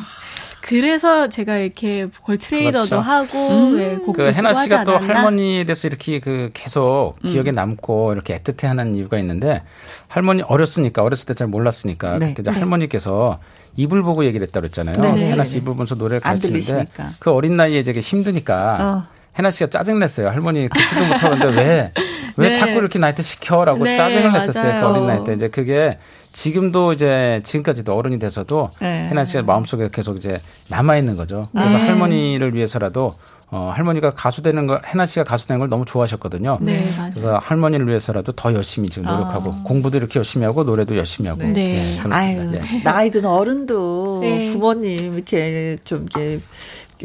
그래서 제가 이렇게 보컬 트레이더도 그렇죠. 하고 음. 네, 곡도 그 해나 씨가 또 할머니에 대해서 이렇게 그 계속 음. 기억에 남고 이렇게 애틋해하는 이유가 있는데 할머니 어렸으니까 어렸을 때 잘 몰랐으니까 네. 그때 네. 할머니께서 이불 보고 얘기를 했다 그랬잖아요. 네. 해나 씨 이불 보면서 노래를 가르치는데 그 어린 나이에 되게 힘드니까 어. 해나 씨가 짜증 냈어요. 할머니 듣지도 못하는데 왜, 왜 네. 자꾸 이렇게 나한테 시켜라고 네, 짜증을 냈었어요. 그 어린 나이 때. 이제 그게 지금도 이제 지금까지도 어른이 돼서도 네. 해나 씨가 마음속에 계속 이제 남아 있는 거죠. 그래서 네. 할머니를 위해서라도 어, 할머니가 가수 되는 거, 해나 씨가 가수 되는 걸 너무 좋아하셨거든요. 네, 맞아요. 그래서 할머니를 위해서라도 더 열심히 지금 노력하고 아. 공부도 이렇게 열심히 하고 노래도 열심히 하고. 네. 네 아유, 네. 나이 든 어른도 네. 부모님 이렇게 좀 이렇게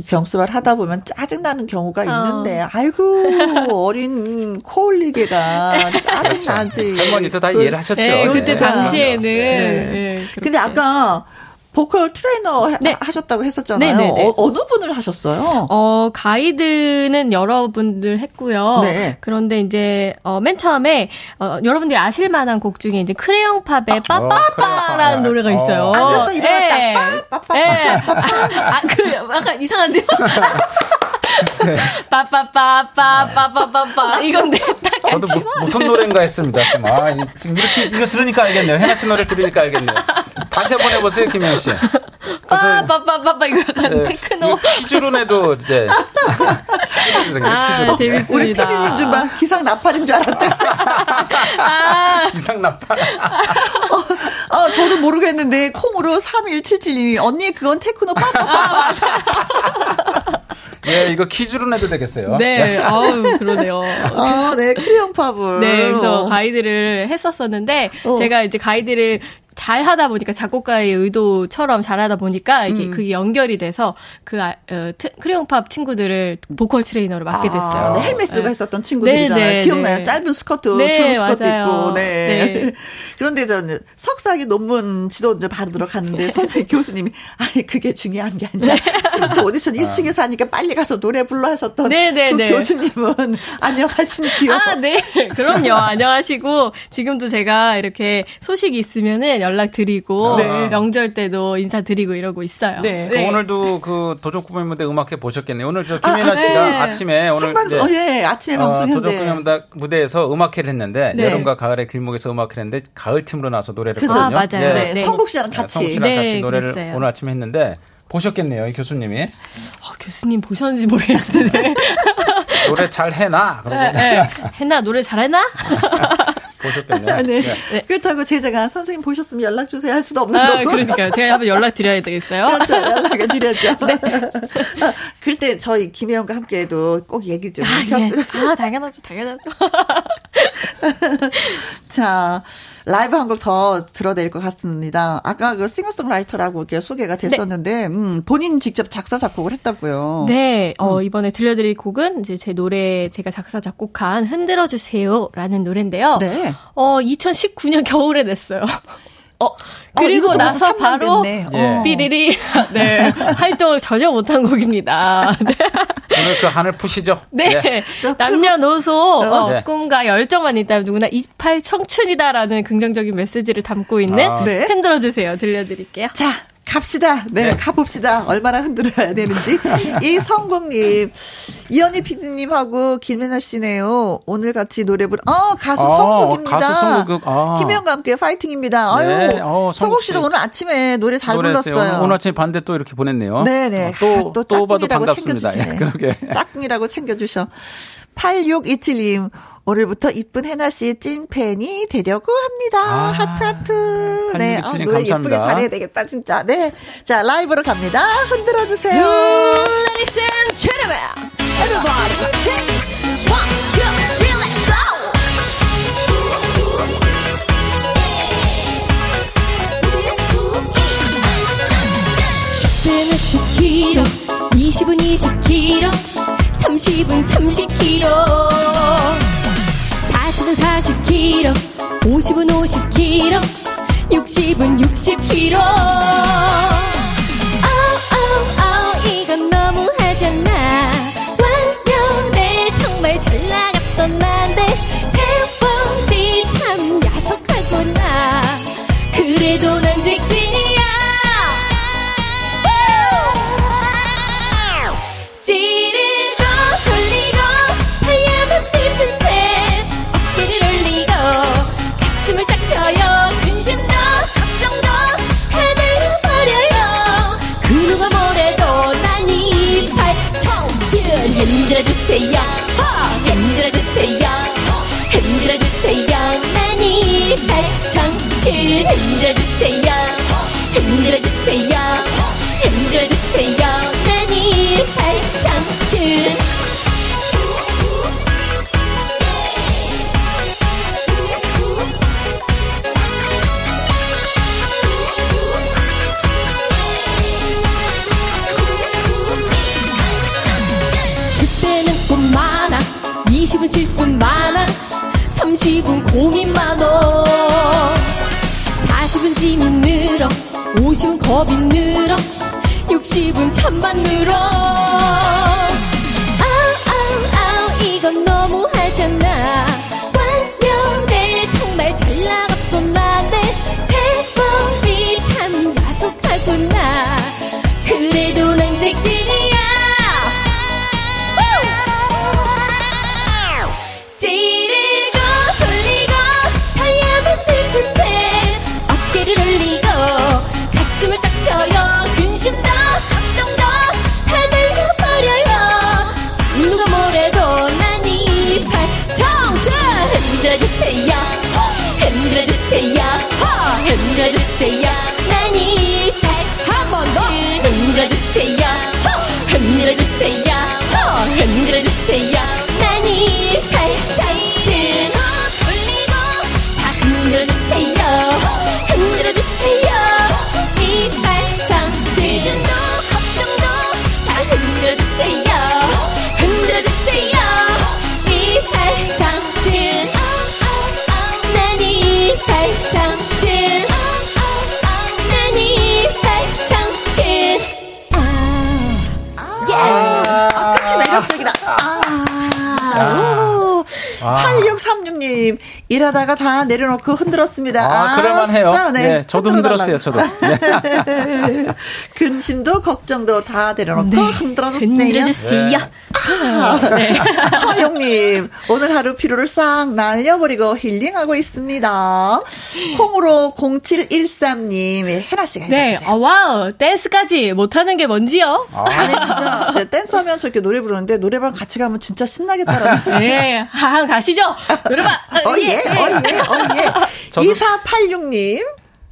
병수발 하다 보면 짜증나는 경우가 어. 있는데, 아이고, 어린 코흘리개가 짜증나지. 그렇죠. 할머니도 다 이해를 하셨죠. 네, 그때 네. 당시에는. 네. 네. 근데 아까 보컬 트레이너 네. 하셨다고 했었잖아요. 네네네. 네, 네. 어느 분을 하셨어요? 어, 가이드는 여러분들 했고요. 네. 그런데 이제 어, 맨 처음에 어, 여러분들이 아실 만한 곡 중에 이제 크레용 팝의 빠빠빠라는 어, 노래가 있어요. 어. 앉았다 일어났다. 네. 빠빠빠. 네. 아, 그 약간 이상한데요? 빠빠빠빠빠빠빠빠 이건데 딱 저도 무, 무슨 노래인가 했습니다. 아, 지금 이렇게 이거 들으니까 알겠네요. 해나 씨 노래 들으니까 알겠네요. 다시 한번 해보세요, 김현 씨. 빠빠빠빠빠 이거 약간 네, 테크노. 퀴즈로 내도 이제. 아, 재밌습니다. 우리 피디님 좀 봐. 기상 나팔인 줄 알았대. 아. 기상 나팔. 어, 어, 저도 모르겠는데 콩으로 3177님이 언니 그건 테크노 빠빠빠. 아, 네, 이거 퀴즈로 내도 되겠어요. 네, 아우, 그러네요. 아, 네, 크리언 팝을. 네, 그래서 가이드를 했었었는데, 어. 제가 이제 가이드를 잘 하다 보니까 작곡가의 의도처럼 잘 하다 보니까 이게 음. 그게 연결이 돼서 그 아, 어, 크레용팝 친구들을 보컬 트레이너로 맡게 아, 됐어요. 아, 네, 헬멧 쓰고 네. 했었던 친구들이잖아요. 네, 네, 기억나요? 네. 짧은 스커트, 네, 줄 스커트 맞아요. 있고. 네. 네. 그런데 저는 석사학위 논문 지도 이제 받으러 갔는데 선생님 교수님이 아니 그게 중요한 게 아니라 지금 또 오디션 1층에서 하니까 빨리 가서 노래 불러 하셨던 그 교수님은 안녕하신지요? 아, 네. 그럼요. 안녕하시고 지금도 제가 이렇게 소식이 있으면은 연락 드리고 네. 명절 때도 인사드리고 이러고 있어요. 네. 네. 오늘도 그 도적구매 무대 음악회 보셨겠네요. 오늘 저 김혜나 아, 씨가 네. 아침에 오늘 생방송, 어, 예, 아침에 어, 방송했는데 도적구매 무대에서 음악회를 했는데 네. 여름과 가을의 길목에서 음악회를 했는데 가을 팀으로 나와서 노래를 했거든요. 아, 맞아요. 예. 네. 성국 씨랑 같이 성국 씨랑 같이 노래를 그랬어요. 오늘 아침에 했는데 보셨겠네요, 이 교수님이. 어, 교수님 보셨는지 모르겠는데. 노래 잘 해놔. 네, 네. 해나 노래 잘 해나? 보셨겠네요. 아, 네. 네. 그렇다고 제자가 선생님 보셨으면 연락 주세요 할 수도 없는 아, 거고. 그러니까요. 제가 한번 연락 드려야 되겠어요. 그렇죠. 연락을 드렸죠. 네. 아, 그럴 때 저희 김혜영과 함께해도 꼭 얘기 좀. 아, 예. 아 당연하죠. 당연하죠. 자. 라이브 한 곡 더 들어낼 것 같습니다. 아까 그 싱어송라이터라고 이렇게 소개가 네. 됐었는데, 네. 음, 본인 직접 작사, 작곡을 했다고요. 네, 어, 음. 이번에 들려드릴 곡은 이제 제 노래 제가 작사, 작곡한 흔들어주세요 라는 노래인데요. 네. 어, 2019년 겨울에 냈어요. 어, 그리고 어, 나서 바로 예. 삐리리 네 활동을 전혀 못한 곡입니다. 네. 오늘 그 한을 푸시죠. 네, 네. 남녀노소 어, 네. 꿈과 열정만 있다면 누구나 28 청춘이다라는 긍정적인 메시지를 담고 있는 아. 네. 흔들어 주세요. 들려드릴게요. 자. 갑시다. 네, 네, 가봅시다. 얼마나 흔들어야 되는지. 이성공님, 이현희 PD님하고 김혜나 씨네요. 오늘 같이 노래 부르, 어, 가수 아, 성국입니다. 가수 성국, 아. 김혜영과 함께 파이팅입니다. 아유, 네. 어, 성국 씨도 오늘 아침에 노래 잘 노래했어요. 불렀어요. 오늘 아침에 반대 또 이렇게 보냈네요. 네네. 어, 또, 또, 또 봐도 반갑습니다. 챙겨주시네. 예, 그러게. 짝꿍이라고 챙겨주셔. 8627님, 오늘부터 이쁜 해나 씨 찐팬이 되려고 합니다. 아, 하트 하트. 네, 어, 노래 감사합니다. 예쁘게 잘해야 되겠다 진짜. 네, 자 라이브로 갑니다. 흔들어 주세요. Ladies and gentlemen, everybody, one, two, three, let's go. 10분은 10kg, 20은 20kg, 30은 30kg. 40은 40kg, 50은 50kg, 60은 60kg. 흔들어 예. 아, 끝이 매력적이다. 아. 오. 아. 8636님, 일하다가 다 내려놓고 흔들었습니다. 아, 그럴만 해요. 네. 네, 저도 흔들었어요, 저도. 네. 근심도 걱정도 다 내려놓고 네. 흔들어줬어요. 흔들어주세요. 아, 네. 하영님, 오늘 하루 피로를 싹 날려버리고 힐링하고 있습니다. 콩으로 0713님, 해나씨가 네, 어, 와우, 댄스까지 못하는 게 뭔지요? 아. 아니, 진짜, 네, 댄스 하면서 이렇게 노래 부르는데, 노래방 같이 가면 진짜 신나겠다라는. 네, 하, 가시죠. 노래방. 어, 예, 어, 예, 어, 예. 2486님.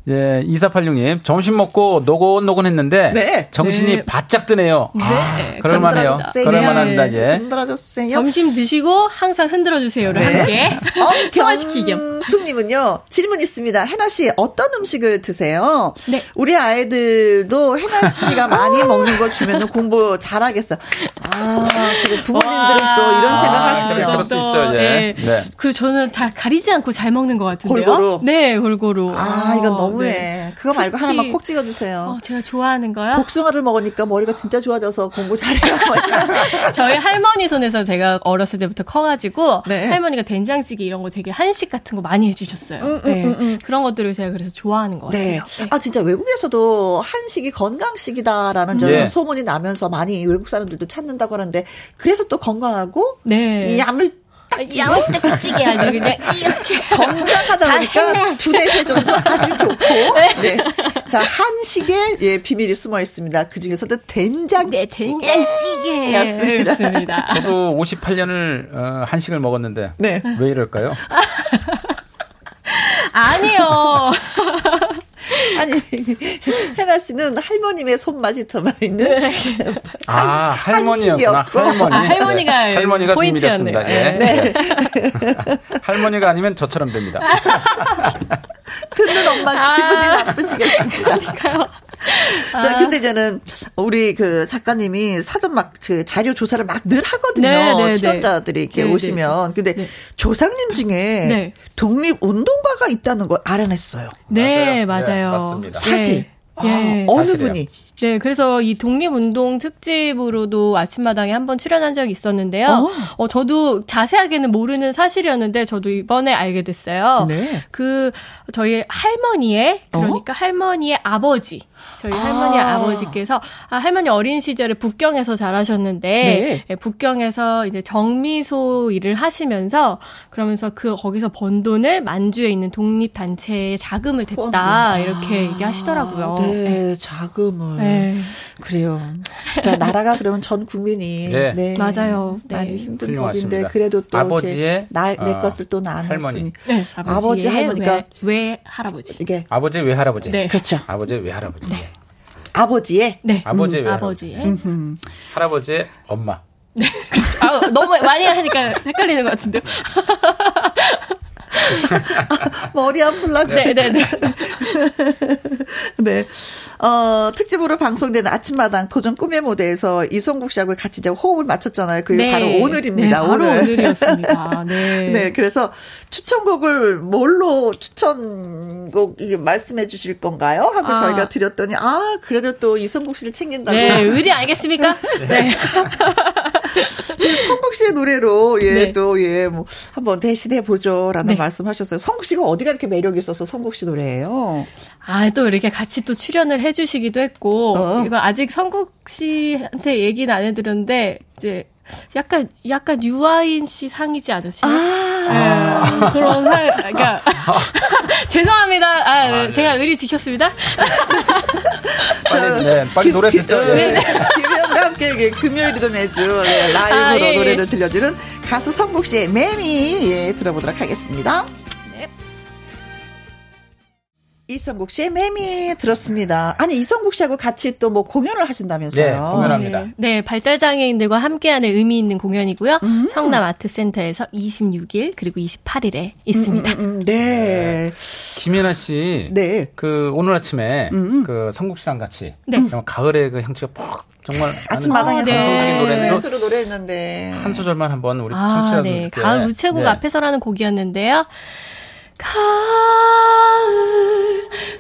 예, 2486님. 점심 먹고 노곤노곤 했는데. 네. 정신이 네. 바짝 드네요. 네. 아, 그럴만해요. 그럴만합니다, 예. 흔들어주세요. 점심 드시고 항상 흔들어주세요를 네. 함께. 성화시키겸. 김영숙님은요, 질문 있습니다. 해나 씨, 어떤 음식을 드세요? 네. 우리 아이들도 해나 씨가 많이 먹는 거 주면 공부 잘하겠어. 아, 그리고 부모님들은 와. 또 이런 생각 아, 하시죠. 그럴 수 있죠, 예. 네. 네. 그 저는 다 가리지 않고 잘 먹는 것 같은데요. 골고루? 네, 골고루. 아, 이건 너무 해. 네. 그거 말고 하나만 콕 찍어주세요. 어, 제가 좋아하는 거요? 복숭아를 먹으니까 머리가 진짜 좋아져서 공부 잘해요. 저희 할머니 손에서 제가 어렸을 때부터 커가지고 네. 할머니가 된장찌개 이런 거 되게 한식 같은 거 많이 해주셨어요. 음, 음, 네. 음, 음. 그런 것들을 제가 그래서 좋아하는 것 네. 같아요. 네. 아 진짜 외국에서도 한식이 건강식이다라는 네. 소문이 나면서 많이 외국 사람들도 찾는다고 하는데 그래서 또 건강하고 네. 이 양을 야무딱지게 아주 그냥 이렇게 건강하다 보니까 두뇌 회전도 아주 좋고 네. 네. 자 한식에 예 비밀이 숨어 있습니다. 그 중에서도 된장찌개 네, 된장찌개였습니다. 저도 58년을 어, 한식을 먹었는데 네. 왜 이럴까요? 아니요. 아니 해나 씨는 할머님의 손맛이 더 많이 있는. 네. 아 할머니였구나. 할머니. 아, 할머니가 네. 할머니가 포인트였습니다. 예. 네. 할머니가 아니면 저처럼 됩니다. 듣는 엄마 기분이 아, 나쁘시겠습니다. 자, 근데 저는 우리 그 작가님이 사전 막 그 자료 조사를 막 늘 하거든요. 네, 네, 네. 출연자들이 이렇게 네, 네. 오시면. 근데 네. 조상님 중에 독립 운동가가 있다는 걸 알아냈어요. 네, 맞아요. 맞아요. 맞습니다. 사실 아, 어느 사실이에요. 분이 네, 그래서 이 독립운동 특집으로도 아침마당에 한번 출연한 적이 있었는데요. 어. 어. 저도 자세하게는 모르는 사실이었는데 저도 이번에 알게 됐어요. 네. 그 저희 할머니의 그러니까 어? 할머니의 아버지 저희 할머니 아. 아버지께서 아, 할머니 어린 시절에 북경에서 자라셨는데 네. 예, 북경에서 이제 정미소 일을 하시면서 그러면서 그 거기서 번 돈을 만주에 있는 독립 단체에 자금을 댔다 아. 이렇게 얘기하시더라고요. 네, 네. 자금을 네. 그래요. 자 나라가 그러면 전 국민이 네, 네. 맞아요. 많이 네. 힘든 법인데 그래도 또 아버지의 나, 내 어, 것을 또 나눴으니 네, 아버지 할머니까 외, 외 할아버지 이게 아버지 외 할아버지 네. 그렇죠. 아버지 외 할아버지 네. 아버지의? 네. 아버지의 음, 아버지의. 할아버지의 엄마. 네. 아, 너무 많이 하니까 헷갈리는 것 같은데요. 머리 아플라고. 네네네. 네. 네. 어, 특집으로 방송된 아침마당 도전 꿈의 무대에서 이성국 씨하고 같이 이제 호흡을 맞췄잖아요. 그게 네. 바로 오늘입니다. 네, 바로 오늘. 이었습니다 네. 네. 그래서 추천곡을 뭘로 추천곡 이게 말씀해 주실 건가요? 하고 아. 저희가 드렸더니 아, 그래도 또 이성국 씨를 챙긴다고. 네, 의리 알겠습니까? 네. 성국 씨의 노래로 예, 네. 또 예, 뭐 한번 대신해 보죠라는 네. 말씀하셨어요. 성국 씨가 어디가 이렇게 매력 있어서 성국 씨 노래예요? 아, 또 이렇게 같이 또 출연을 해 주시기도 했고 어. 이거 아직 성국 씨한테 얘기는 안 해드렸는데 이제 약간 약간 유아인 씨 상이지 않으시나요? 아~ 네, 그런 상, 그러니까 죄송합니다. 아, 아 네. 제가 의리 지켰습니다. 빨리, 네, 빨리 노래 듣죠. 네. 네. 함께 금요일이도 매주 네, 라이브로 아, 예, 예. 노래를 들려주는 가수 성국 씨의 매미 예, 들어보도록 하겠습니다. 이성국 씨의 매미 들었습니다. 아니 이성국 씨하고 같이 또 뭐 공연을 하신다면서요? 네, 공연합니다. 네, 네 발달 장애인들과 함께하는 의미 있는 공연이고요. 음. 성남 아트센터에서 26일 그리고 28일에 있습니다. 음, 음, 음, 네. 김연아 씨, 네. 그 오늘 아침에 음, 음. 그 성국 씨랑 같이 네. 가을의 그 향취가 퍽 정말 아침마당에서 네. 노래는 노래했는데 한 소절만 한번 우리 아, 청취자들 네. 가을 우체국 네. 앞에서라는 곡이었는데요. 가을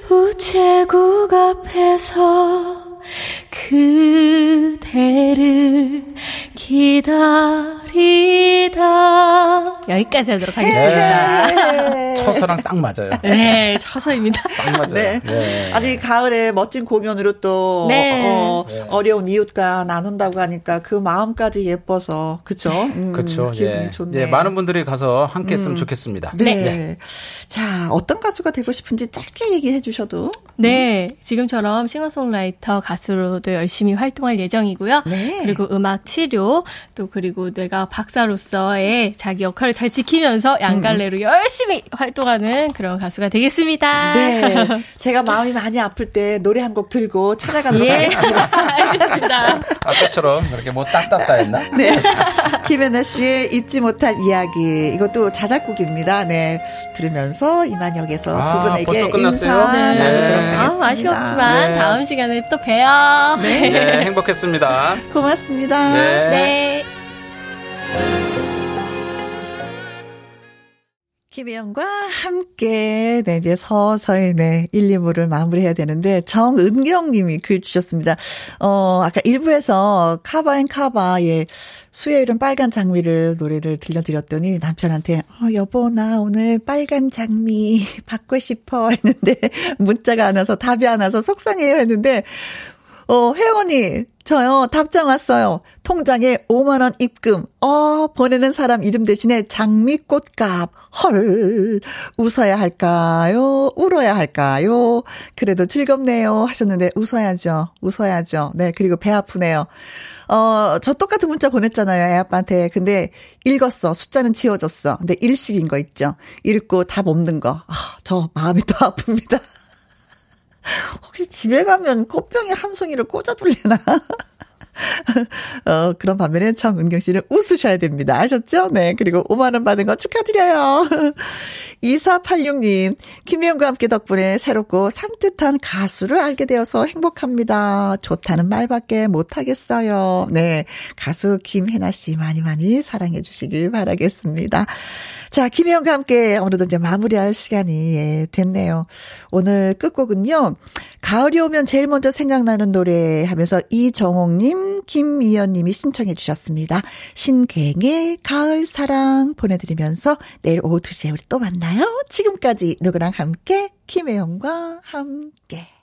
우체국 앞에서 그대를 기다리다 여기까지 하도록 하겠습니다. 네. 처서랑 딱 맞아요. 네, 처서입니다. 딱 맞아요. 네. 네. 아니 가을에 멋진 공연으로 또 네. 어, 네. 려운 이웃과 나눈다고 하니까 그 마음까지 예뻐서 그쵸? 음, 그쵸. 기분이 예. 좋네. 예, 많은 분들이 가서 함께 했으면 음. 좋겠습니다. 네. 네. 자, 어떤 가수가 되고 싶은지 짧게 얘기해 주셔도. 네, 지금처럼 싱어송라이터 가 수로도 열심히 활동할 예정이고요. 네. 그리고 음악 치료 또 그리고 내가 박사로서의 자기 역할을 잘 지키면서 양갈래로 음. 열심히 활동하는 그런 가수가 되겠습니다. 네. 제가 마음이 많이 아플 때 노래 한 곡 들고 찾아가도록 예. 하겠습니다. 알겠습니다. 아까처럼 그렇게 뭐 딱딱다 했나? 네. 김혜나 씨의 잊지 못할 이야기. 이것도 자작곡입니다. 네. 들으면서 이만혁에서 아, 두 분에게 인사 네. 나누도록 네. 하겠습니다. 아, 아쉬웠지만 네. 다음 시간에 또 봬 요. 네. 네 행복했습니다. 고맙습니다. 네. 네. 김혜영과 함께, 네, 이제 서서히, 네, 1, 2부를 마무리해야 되는데, 정은경 님이 글 주셨습니다. 어, 아까 1부에서 카바 앤 카바의 수요일은 빨간 장미를 노래를 들려드렸더니 남편한테, 어, 여보, 나 오늘 빨간 장미 받고 싶어 했는데, 문자가 안 와서 답이 안 와서 속상해요 했는데, 어, 혜원이, 저요, 답장 왔어요. 통장에 5만원 입금. 어, 보내는 사람 이름 대신에 장미꽃값. 헐. 웃어야 할까요? 울어야 할까요? 그래도 즐겁네요. 하셨는데, 웃어야죠. 웃어야죠. 네, 그리고 배 아프네요. 어, 저 똑같은 문자 보냈잖아요, 애 아빠한테. 근데 읽었어. 숫자는 지워졌어. 근데 일식인 거 있죠. 읽고 답 없는 거. 아, 저 마음이 또 아픕니다. 혹시 집에 가면 꽃병에 한 송이를 꽂아둘래나? 어, 그런 반면에 정은경 씨는 웃으셔야 됩니다. 아셨죠? 네. 그리고 5만원 받은 거 축하드려요. 2486님, 김혜영과 함께 덕분에 새롭고 산뜻한 가수를 알게 되어서 행복합니다. 좋다는 말밖에 못하겠어요. 네. 가수 김혜나 씨 많이 많이 사랑해 주시길 바라겠습니다. 자, 김혜영과 함께 어느덧 이제 마무리할 시간이 예, 됐네요. 오늘 끝곡은요. 가을이 오면 제일 먼저 생각나는 노래 하면서 이정옥님, 김미연님이 신청해 주셨습니다. 신갱의 가을 사랑 보내드리면서 내일 오후 2시에 우리 또 만나요. 지금까지 누구랑 함께 김혜영과 함께.